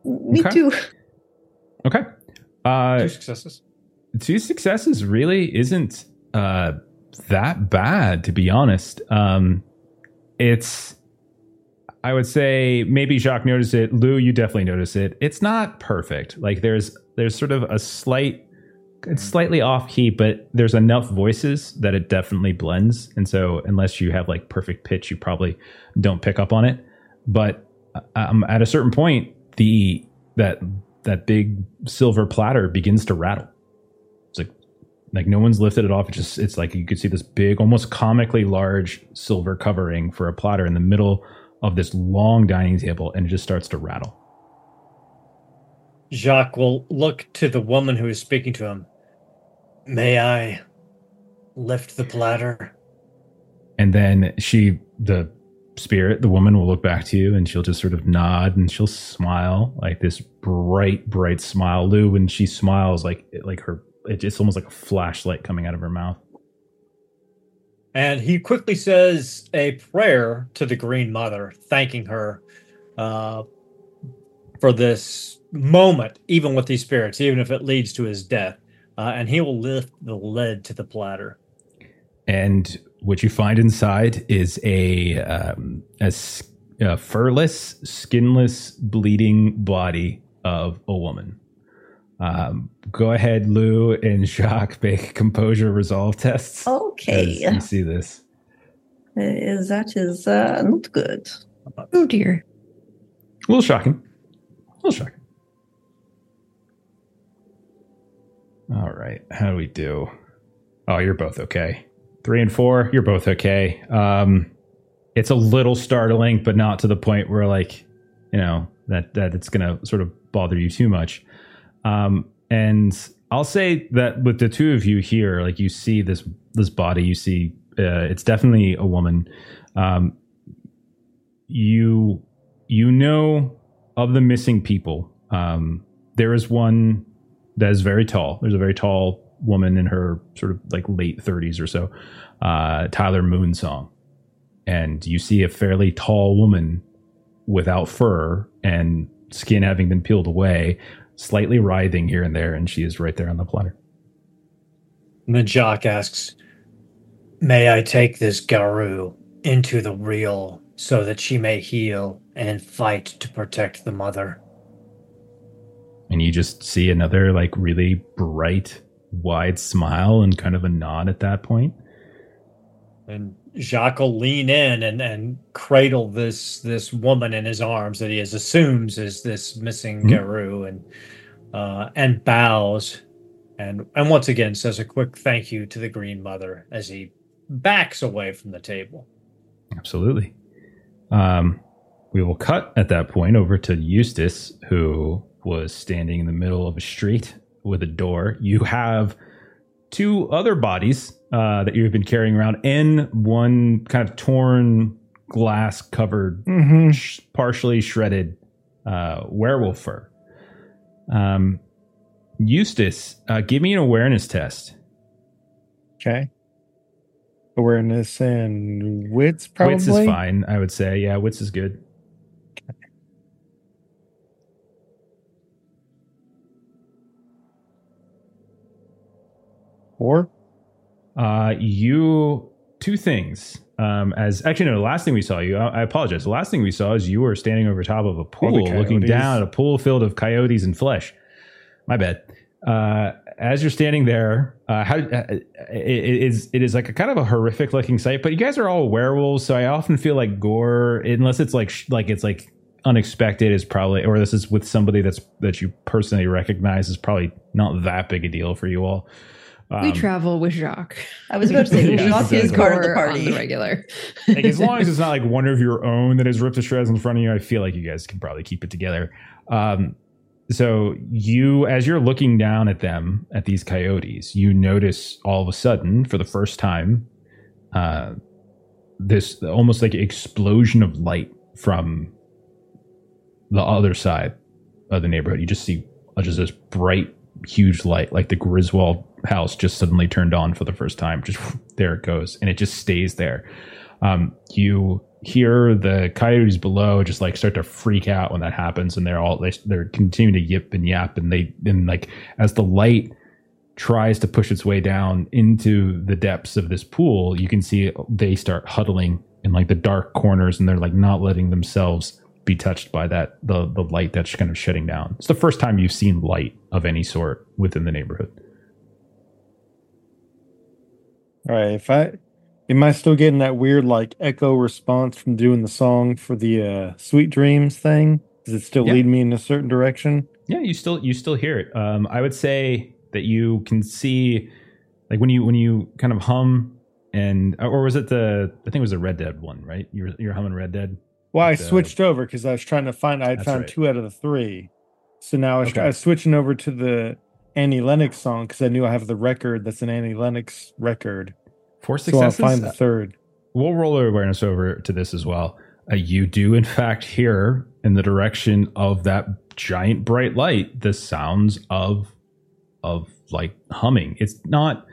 Me Okay. too. Okay. Uh, Two successes. two successes really isn't uh that bad to be honest um it's i would say maybe jacques noticed it lou you definitely notice it it's not perfect like there's there's sort of a slight it's slightly off key but there's enough voices that it definitely blends and so unless you have like perfect pitch you probably don't pick up on it but um, at a certain point the that that big silver platter begins to rattle it's like like no one's lifted it off. It's just it's like you could see this big, almost comically large silver covering for a platter in the middle of this long dining table, and it just starts to rattle. Jacques will look to the woman who is speaking to him. May I lift the platter? And then she, the spirit, the woman will look back to you, and she'll just sort of nod and she'll smile like this bright, bright smile. Lou, when she smiles, like like her, it's almost like a flashlight coming out of her mouth. And he quickly says a prayer to the Green Mother, thanking her uh, for this moment, even with these spirits, even if it leads to his death. Uh, and he will lift the lid to the platter. and what you find inside is a um, a, s- a furless, skinless, bleeding body of a woman. Um, go ahead, Lou and (laughs) Jacques, make composure resolve tests. Okay. as you see this. Uh, that is uh, not good. Oh dear. A little shocking. A little shocking. All right. How do we do? Oh, you're both okay. Three and four, you're both okay. Um, it's a little startling, but not to the point where like, you know, that that it's gonna sort of bother you too much. Um, and I'll say that with the two of you here, like you see this this body, you see Uh, it's definitely a woman. Um, you you know of the missing people. Um, there is one that is very tall. There's a very tall woman in her sort of like late 30s or so, uh, Tyler Moonsong. And you see a fairly tall woman without fur and skin having been peeled away, slightly writhing here and there, and she is right there on the platter. And then Jacques asks, May I take this Garou into the real so that she may heal and fight to protect the mother? And you just see another like really bright, wide smile and kind of a nod at that point. And Jacques will lean in and, and cradle this this woman in his arms that he has assumes is this missing Mhm. Garou and uh, and bows and and once again says a quick thank you to the Green Mother as he backs away from the table. Absolutely. Um, we will cut at that point over to Eustace, who was standing in the middle of a street with a door. You have two other bodies uh, that you've been carrying around, and one kind of torn glass covered, Mm-hmm. sh- partially shredded uh, werewolf fur. Um, Eustace, uh, give me an awareness test. Okay. Awareness and wits, probably. Wits is fine, I would say. Yeah, wits is good. Four. Uh, you two things. Um, as actually no, the last thing we saw you. I, I apologize. The last thing we saw is you were standing over top of a pool, looking down at a pool filled of coyotes and flesh. My bad. Uh, as you're standing there, uh, how uh, it, it is it is like a kind of a horrific looking sight. But you guys are all werewolves, so I often feel like gore, unless it's like sh- like it's like unexpected, is probably or this is with somebody that's that you personally recognize is probably not that big a deal for you all. We Um, travel with Jacques. I was about to say, (laughs) Yeah, Jacques is exactly. part of the Gore on party. the regular. (laughs) like as long as it's not like one of your own that is ripped to shreds in front of you, I feel like you guys can probably keep it together. Um, so you, as you're looking down at them, at these coyotes, you notice all of a sudden, for the first time, uh, this almost like explosion of light from the other side of the neighborhood. You just see just this bright, huge light, like the Griswold house just suddenly turned on for the first time. Just (laughs) there it goes, and it just stays there. Um, you hear the coyotes below just like start to freak out when that happens, and they're all they, they're continuing to yip and yap, and they and like as the light tries to push its way down into the depths of this pool, you can see they start huddling in like the dark corners, and they're like not letting themselves be touched by that the the light that's kind of shutting down. It's the first time you've seen light of any sort within the neighborhood. All right. If I am I still getting that weird like echo response from doing the song for the uh Sweet Dreams thing? Does it still Yeah. lead me in a certain direction? Yeah, you still you still hear it. Um, I would say that you can see, like when you when you kind of hum, and or was it the I think it was the Red Dead one, right? You're you're humming Red Dead. Well, I switched over because I was trying to find. I had found right. two out of the three, so now I was, Okay. I was switching over to the Annie Lennox song because I knew I have the record that's an Annie Lennox record. Four So I'll find the third. we'll roll our awareness over to this as well. Uh, you do in fact hear in the direction of that giant bright light the sounds of of like humming. It's not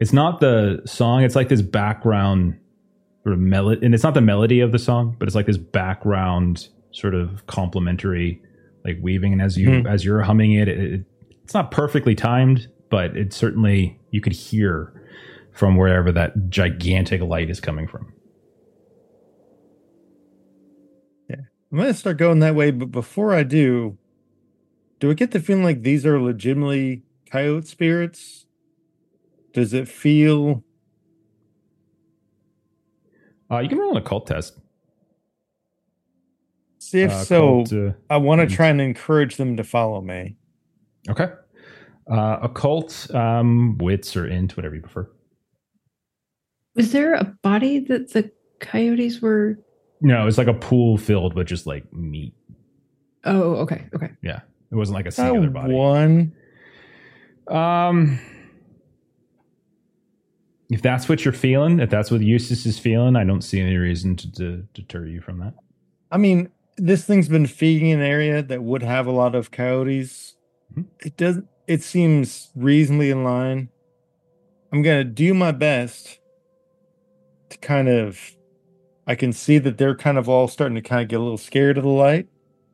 it's not the song. It's like this background sort of melody, and it's not the melody of the song, but it's like this background sort of complementary like weaving. And as you Hmm. as you're humming it, it, it, it's not perfectly timed, but it certainly you could hear from wherever that gigantic light is coming from. Yeah. I'm gonna start going that way, but before I do, do I get the feeling like these are legitimately coyote spirits? Does it feel Uh, you can roll an occult test. see if Uh, so? occult, uh, I want to try and encourage them to follow me. Okay. Uh, occult, um, wits or int, whatever you prefer. Was there a body that the coyotes were? No, it's like a pool filled with just like meat. Oh, okay, okay. Yeah, it wasn't like a singular body. one. Um, if that's what you're feeling, if that's what Eustace is feeling, I don't see any reason to, to deter you from that. I mean, this thing's been feeding an area that would have a lot of coyotes. It does. It seems reasonably in line. I'm gonna do my best to kind of. I can see that they're kind of all starting to kind of get a little scared of the light.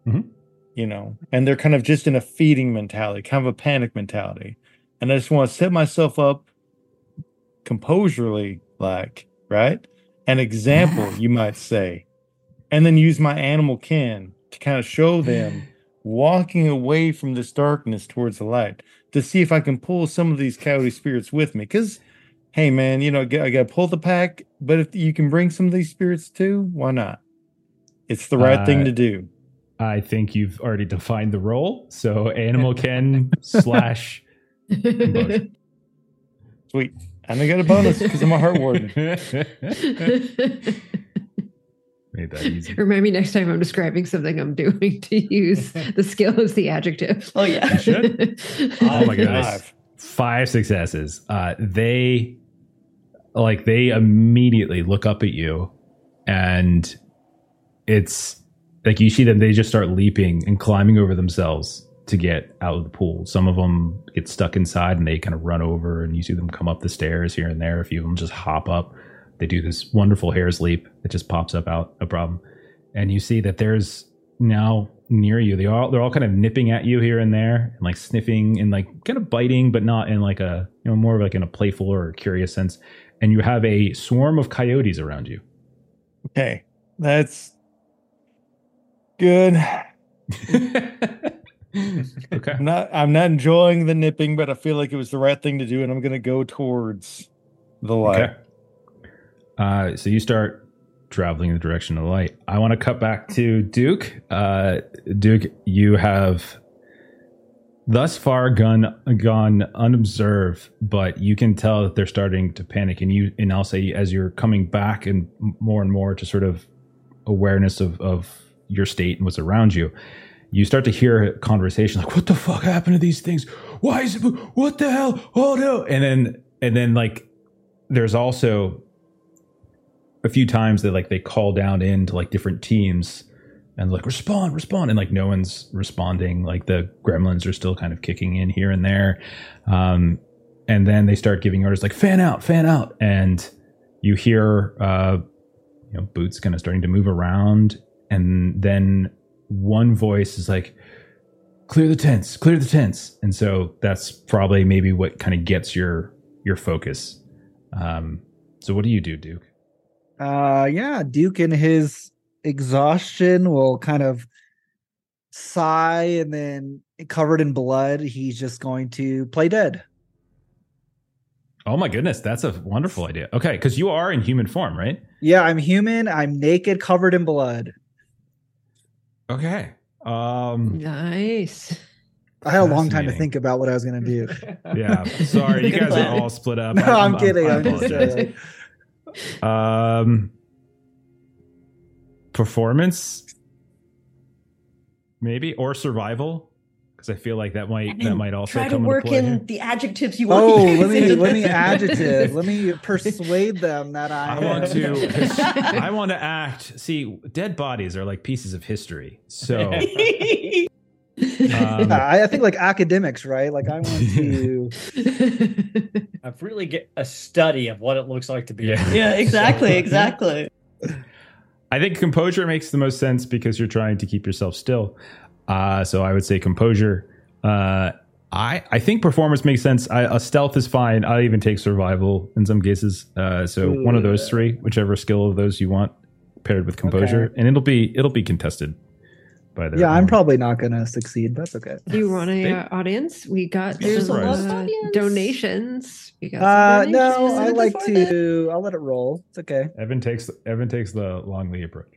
Mhm. You know, and they're kind of just in a feeding mentality, kind of a panic mentality. And I just want to set myself up composurely, like, right? An example, (laughs) you might say and then use my animal ken to kind of show them (laughs) walking away from this darkness towards the light to see if I can pull some of these coyote spirits with me. Because, hey, man, you know, I got to pull the pack, but if you can bring some of these spirits too, why not? It's the right Uh, thing to do. I think you've already defined the role. So animal (laughs) ken slash. Sweet. And I got a bonus because I'm a Hart Warden. (laughs) Made that easy. (laughs) Remind me next time I'm describing something I'm doing to use (laughs) the skill as the adjective. Oh yeah. should. (laughs) Oh my goodness. Five. Five successes. Uh, they like they immediately look up at you, and it's like you see them. They just start leaping and climbing over themselves to get out of the pool. Some of them get stuck inside and they kind of run over, and you see them come up the stairs here and there. A few of them just hop up. They do this wonderful hare's leap that just pops up out, no problem. And you see that there's now near you. They all they're all kind of nipping at you here and there, and like sniffing and like kind of biting, but not in like a you know more of like in a playful or curious sense. And you have a swarm of coyotes around you. Okay. That's good. (laughs) okay. I'm not I'm not enjoying the nipping, but I feel like it was the right thing to do, and I'm gonna go towards the light. Okay. Uh, so you start traveling in the direction of the light. I want to cut back to Duke. Uh, Duke, you have thus far gone gone unobserved, but you can tell that they're starting to panic. And you and I'll say as you're coming back and more and more to sort of awareness of of your state and what's around you, you start to hear a conversation like, "What the fuck happened to these things? Why is it? What the hell? Oh no!" And then and then like there's also a few times that like they call down into like different teams and like respond respond and like no one's responding. Like the gremlins are still kind of kicking in here and there. Um and then they start giving orders like fan out fan out and you hear uh you know boots kind of starting to move around. And then one voice is like clear the tents clear the tents. And so that's probably maybe what kind of gets your your focus. Um so what do you do duke Uh, yeah, Duke in his exhaustion will kind of sigh and then covered in blood, he's just going to play dead. Oh my goodness, that's a wonderful idea. Okay, because you are in human form, right? Yeah, I'm human. I'm naked, covered in blood. Okay. Um nice. I had a long time to think about what I was going to do. yeah. Sorry, you guys are (laughs) all split up. No, I- I'm, kidding. I I'm just, uh, Um performance maybe or survival because I feel like that might I that might also Try to come work into play in here. the adjectives you want. oh, to use let me into let me adjective. Let me (laughs) persuade them that I, I want to (laughs) I want to act. See, dead bodies are like pieces of history. So (laughs) um, Yeah, I, I think like academics, right? Like I want (laughs) to. I've really get a study of what it looks like to be. Yeah. yeah, exactly, (laughs) exactly. I think composure makes the most sense because you're trying to keep yourself still. Uh, so I would say composure. Uh, I I think performance makes sense. I, a stealth is fine. I even take survival in some cases. Uh, so one of those three, whichever skill of those you want, paired with composure, Okay. and it'll be it'll be contested by the. Yeah, I'm probably not going to succeed. That's okay. Do you want a uh, audience? We got There's a lot of donations. We got Uh, some no. I like to to. I'll let it roll. It's okay. Evan takes Evan takes the Longley approach.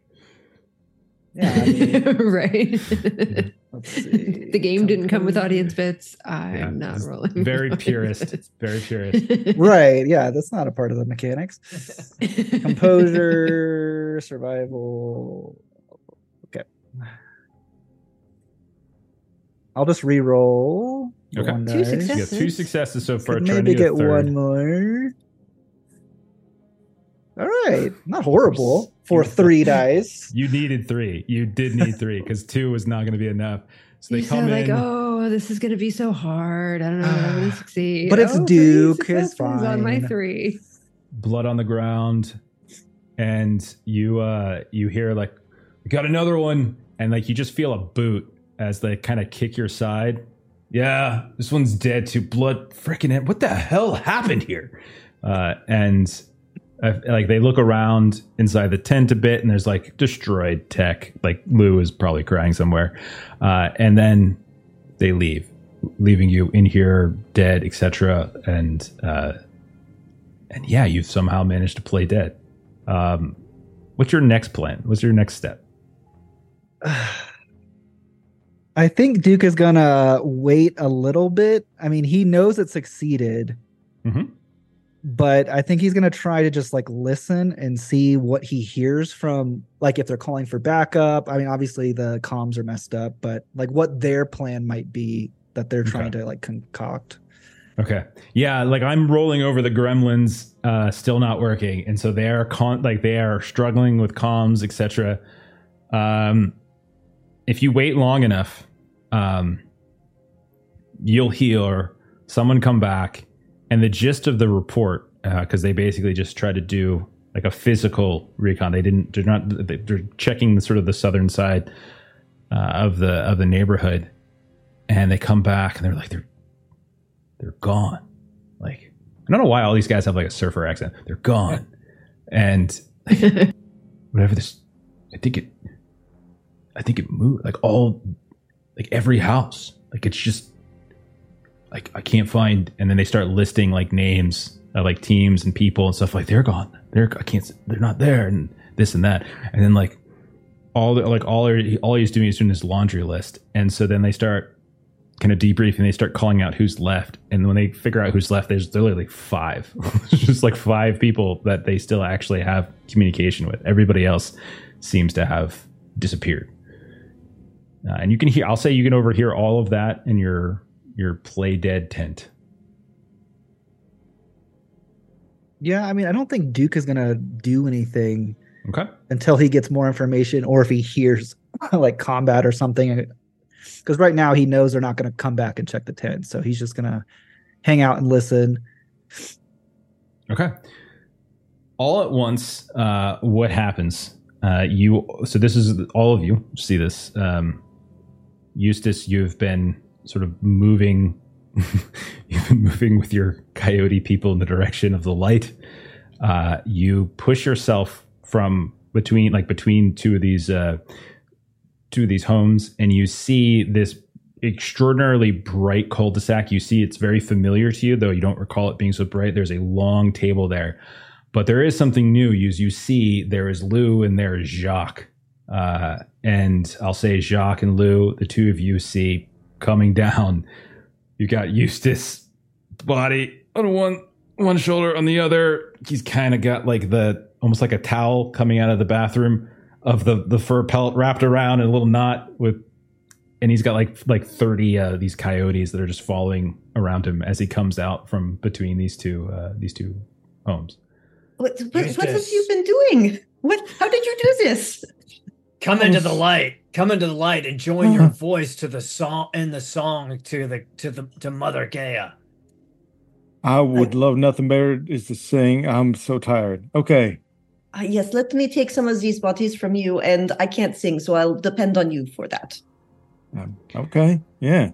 Yeah. I mean, (laughs) right. (laughs) let's see. the game didn't come with audience bits. I'm Yeah, not rolling. Very audience purist. bits. Very (laughs) purist. Right. Yeah, that's not a part of the mechanics. Composure, survival. I'll just re-roll. the Okay. one Two dice. You got two Successes. successes so far. Could try to maybe get get one more. All right, not horrible for three dice. (laughs) You needed three. You did need three because two was not going to be enough. So they you come in. like, oh, this is going to be so hard. I don't know if I'm going (sighs) to succeed. But it's oh, three Duke, it's successes on my fine. three. blood on the ground and you uh you hear like we got another one and like you just feel a boot as they kind of kick your side yeah this one's dead too blood freaking it what the hell happened here uh and uh, like they look around inside the tent a bit and there's like destroyed tech like lou is probably crying somewhere uh and then they leave leaving you in here dead etc and uh and yeah, you've somehow managed to play dead. Um, what's your next plan? What's your next step? (sighs) (sighs) I think Duke is gonna wait a little bit. I mean, he knows it succeeded, Mhm. but I think he's gonna try to just like listen and see what he hears from, like if they're calling for backup. I mean, obviously the comms are messed up, but like what their plan might be that they're trying Okay. to like concoct. Okay, yeah, like I'm rolling over the gremlins, uh, still not working, and so they are con- like they are struggling with comms, etc. Um, if you wait long enough, um, you'll hear someone come back, and the gist of the report, because they basically just tried to do like a physical recon. They didn't. They're not. They're checking the sort of the southern side uh, of the of the neighborhood, and they come back and they're like they're they're gone. Like I don't know why all these guys have like a surfer accent. They're gone, (laughs) and like, (laughs) whatever this, I think it, I think it moved. Like all, like every house. Like it's just, like I can't find. And then they start listing like names of like teams and people and stuff. Like they're gone. They're I can't. They're not there. And this and that. And then like all the, like all all he's doing is doing this laundry list. And so then they start kind of debrief and they start calling out who's left. And when they figure out who's left, there's literally like five, (laughs) It's just like five people that they still actually have communication with. Everybody else seems to have disappeared. Uh, and you can hear, I'll say you can overhear all of that in your your play dead tent. Yeah, I mean, I don't think Duke is gonna do anything Okay. until he gets more information or if he hears (laughs) like combat or something. Because right now he knows they're not going to come back and check the tent, so he's just going to hang out and listen. Okay. All at once, uh, what happens? Uh, you so this is all of you see this. Um, Eustace, you've been sort of moving. (laughs) you've been moving with your coyote people in the direction of the light. Uh, you push yourself from between like between two of these uh, two of these homes, and you see this extraordinarily bright cul-de-sac. You see it's very familiar to you, though you don't recall it being so bright. There's a long table there, but there is something new. You you see there is Lou and there is Jacques, uh, and I'll say Jacques and Lou, the two of you see coming (laughs) down. You got Eustace body on one one shoulder, on the other, he's kind of got like the almost like a towel coming out of the bathroom of the the fur pelt wrapped around in a little knot with and he's got like like 30 uh, these coyotes that are just following around him as he comes out from between these two uh, these two homes. What, what, what have you been doing? What? How did you do this? Come into the light. Come into the light and join your voice to the song in the song to the to the to Mother Gaia. I would love nothing better is to sing. I'm so tired. Okay. Uh, yes, let me take some of these bodies from you, and I can't sing, so I'll depend on you for that. Um, okay. Yeah.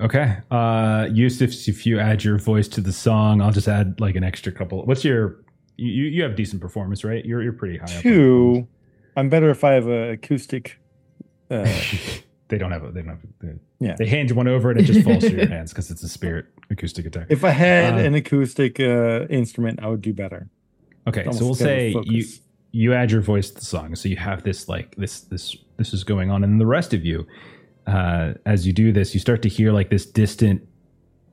Okay. Uh Eustace, if you add your voice to the song, I'll just add like an extra couple. What's your you you have decent performance, right? You're you're pretty high up. Two. I'm better if I have an acoustic. Uh, (laughs) they don't have a they don't have a, they, Yeah. They hand you one over and it just falls through your (laughs) hands because it's a spirit acoustic attack. if I had Uh, an acoustic uh, instrument, I would do better. Okay, so we'll say you focus. you add your voice to the song, so you have this like this this this is going on, and the rest of you, uh, as you do this, you start to hear like this distant,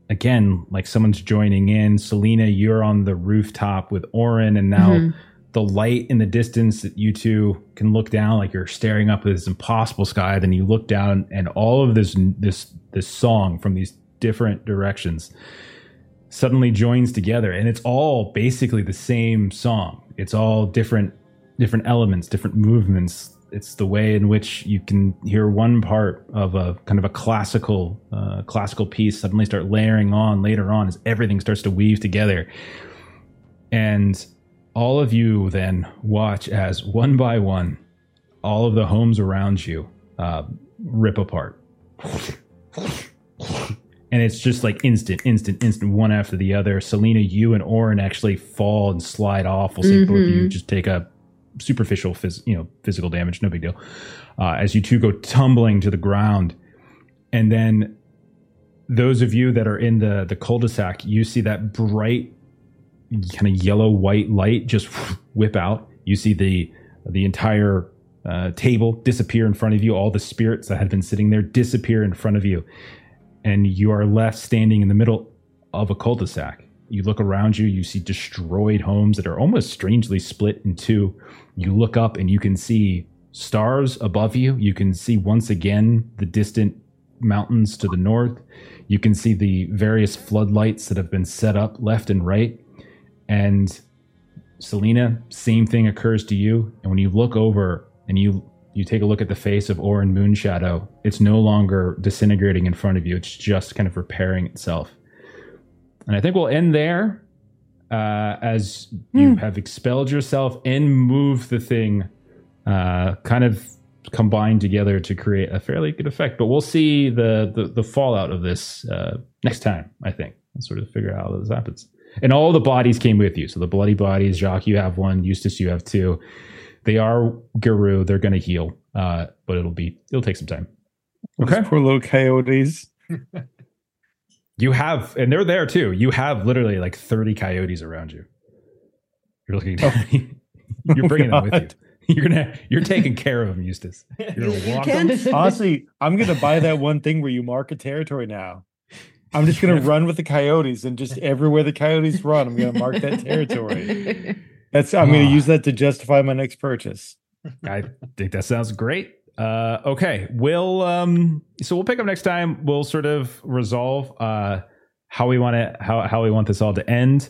again, like someone's joining in. Salina, you're on the rooftop with Orin, and now Mhm. The light in the distance that you two can look down, like you're staring up at this impossible sky. Then you look down, and all of this this this song from these different directions suddenly joins together. And it's all basically the same song. It's all different different elements different movements. It's the way in which you can hear one part of a kind of a classical uh, classical piece suddenly start layering on later on as everything starts to weave together. And all of you then watch as one by one all of the homes around you uh, rip apart and it's just like instant, instant, instant, one after the other. Salina, you and Orin actually fall and slide off. We'll see both of you just take a superficial, phys- you know, physical damage, no big deal. Uh, as you two go tumbling to the ground, and then those of you that are in the the cul-de-sac, you see that bright, kind of yellow white light just (laughs) whip out. You see the the entire uh, table disappear in front of you. All the spirits that had been sitting there disappear in front of you and you are left standing in the middle of a cul-de-sac. You look around you, you see destroyed homes that are almost strangely split in two. You look up and you can see stars above you. You can see once again the distant mountains to the north. You can see the various floodlights that have been set up left and right. And Salina, same thing occurs to you. And when you look over and you you take a look at the face of Orin Moonshadow, it's no longer disintegrating in front of you. It's just kind of repairing itself. And I think we'll end there uh, as you have expelled yourself and moved the thing uh, kind of combined together to create a fairly good effect. But we'll see the the, the fallout of this uh, next time, I think. and sort of figure out how this happens. And all the bodies came with you. So the bloody bodies, Jacques, you have one, Eustace, you have two. They are Garou. They're going to heal, uh, but it'll be it'll take some time. Okay. Those poor little coyotes. (laughs) You have, and they're there too. You have literally like thirty coyotes around you. You're looking. At me. (laughs) You're bringing them with (laughs) you. You're gonna. You're taking care of them, Eustace. You're gonna walk them. Honestly, I'm gonna buy that one thing where you mark a territory now. I'm just gonna (laughs) run with the coyotes and just everywhere the coyotes run, I'm gonna mark that territory. That's I'm gonna Ah. use that to justify my next purchase. I think that sounds great. Uh, okay, we'll um, so we'll pick up next time. We'll sort of resolve uh, how we want to how how we want this all to end,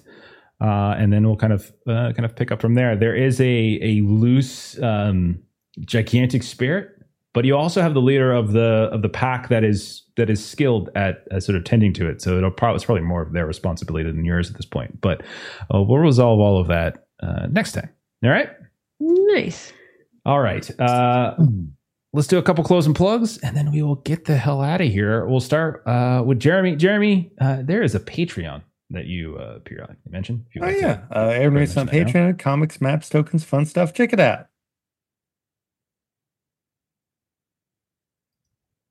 uh, and then we'll kind of uh, kind of pick up from there. There is a a loose um, gigantic spirit, but you also have the leader of the of the pack that is that is skilled at, at sort of tending to it. So it'll probably it's probably more of their responsibility than yours at this point. But uh, we'll resolve all of that uh, next time. All right. nice. All right. Uh, (clears throat) let's do a couple closing plugs and then we will get the hell out of here. We'll start uh, with Jeremy. Jeremy, uh, there is a Patreon that you uh, periodically mention. If you Oh like to- yeah, uh, Aaron Reese on mention now. Patreon, comics, maps, tokens, fun stuff. Check it out.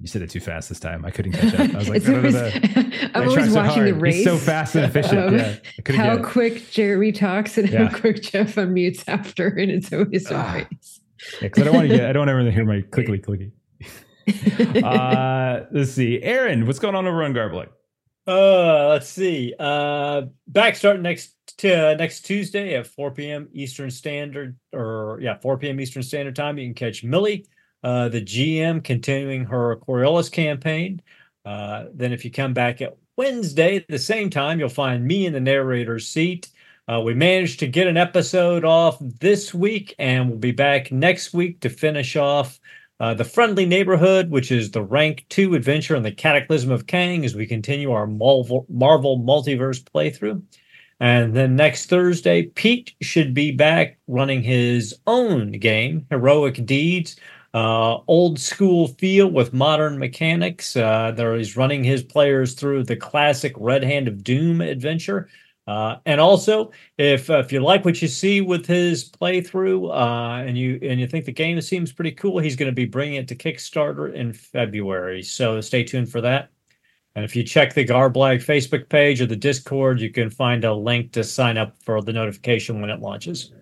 You said it too fast this time. I couldn't catch up. I was (laughs) like, It's no, no, no, always- no. (laughs) I'm I always tried so watching the race. He's so fast and efficient. of (laughs) yeah. I How get quick Jeremy talks and Yeah. how quick Jeff unmutes after, and it's always a Ah. race. Yeah, 'cause I don't want to get. I don't ever hear my clickety clicky. Uh, let's see, Aaron, what's going on over on Garblag? Uh, let's see. Uh, back starting next t- uh, next Tuesday at 4 p.m. Eastern Standard, or yeah, 4 p.m. Eastern Standard Time. You can catch Millie, uh, the GM, continuing her Coriolis campaign. Uh, then if you come back at Wednesday at the same time, you'll find me in the narrator's seat. Uh, we managed to get an episode off this week, and we'll be back next week to finish off uh, the Friendly Neighborhood, which is the rank two adventure in the Cataclysm of Kang, as we continue our Marvel, Marvel multiverse playthrough. And then next Thursday, Pete should be back running his own game, Heroic Deeds, uh, old school feel with modern mechanics. Uh, there he's running his players through the classic Red Hand of Doom adventure. Uh, and also, if uh, if you like what you see with his playthrough, uh, and you and you think the game seems pretty cool, he's going to be bringing it to Kickstarter in February. So stay tuned for that. And if you check the Garblag Facebook page or the Discord, you can find a link to sign up for the notification when it launches.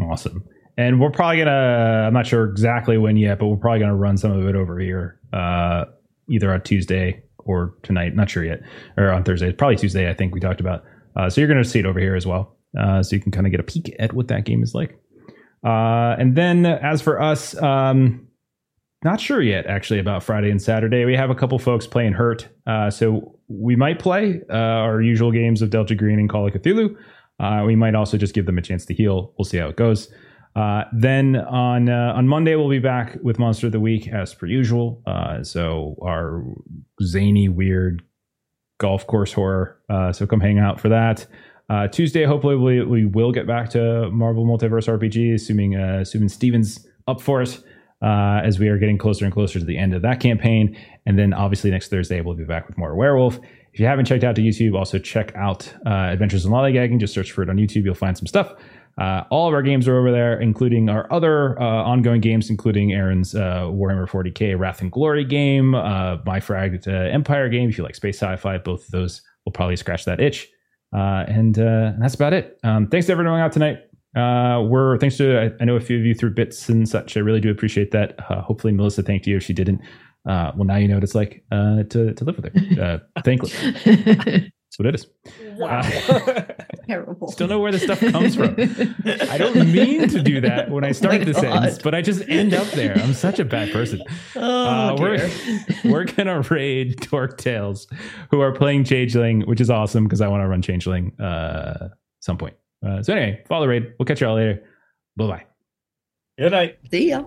Awesome. And we're probably gonna. I'm not sure exactly when yet, but we're probably gonna run some of it over here, uh, either on Tuesday or tonight. Not sure yet, or on Thursday. Probably Tuesday. I think we talked about. Uh, so you're gonna see it over here as well, uh, so you can kind of get a peek at what that game is like. Uh, and then as for us, um, not sure yet actually about Friday and Saturday. We have a couple folks playing Hurt. Uh, so we might play uh, our usual games of Delta Green and Call of Cthulhu. We might also just give them a chance to heal. We'll see how it goes. Uh, then on uh, on Monday we'll be back with Monster of the Week as per usual. Uh, so our zany, weird golf course horror. Uh, so come hang out for that. Uh, Tuesday, hopefully we, we will get back to Marvel Multiverse RPG, assuming assuming Steven's up for it. As we are getting closer and closer to the end of that campaign, and then obviously next Thursday we'll be back with more Werewolf. If you haven't checked out to YouTube, also check out Adventures in Lollygagging. Just search for it on YouTube; you'll find some stuff. Uh, all of our games are over there, including our other uh, ongoing games, including Aaron's uh, Warhammer 40k Wrath and Glory game, uh, my Fragged uh, Empire game. If you like space sci-fi, both of those will probably scratch that itch. Uh, and, uh, that's about it. Um, thanks to everyone out tonight. Uh, we're thanks to I, I know a few of you through bits and such. I really do appreciate that. Uh, hopefully, Melissa thanked you if she didn't. Uh, well, now you know what it's like uh, to to live with her. Uh, thankless. (laughs) That's what it is. Wow. (laughs) Terrible. Still know where the stuff comes from. I don't mean to do that when I start (laughs) my the sentence, but I just end up there. I'm such a bad person. (laughs) Oh, Uh, we're we're gonna raid Dork Tales, who are playing Changeling, which is awesome because I want to run Changeling uh some point. Uh, so anyway, follow the raid. We'll catch y'all later. Bye bye. Good night. See ya.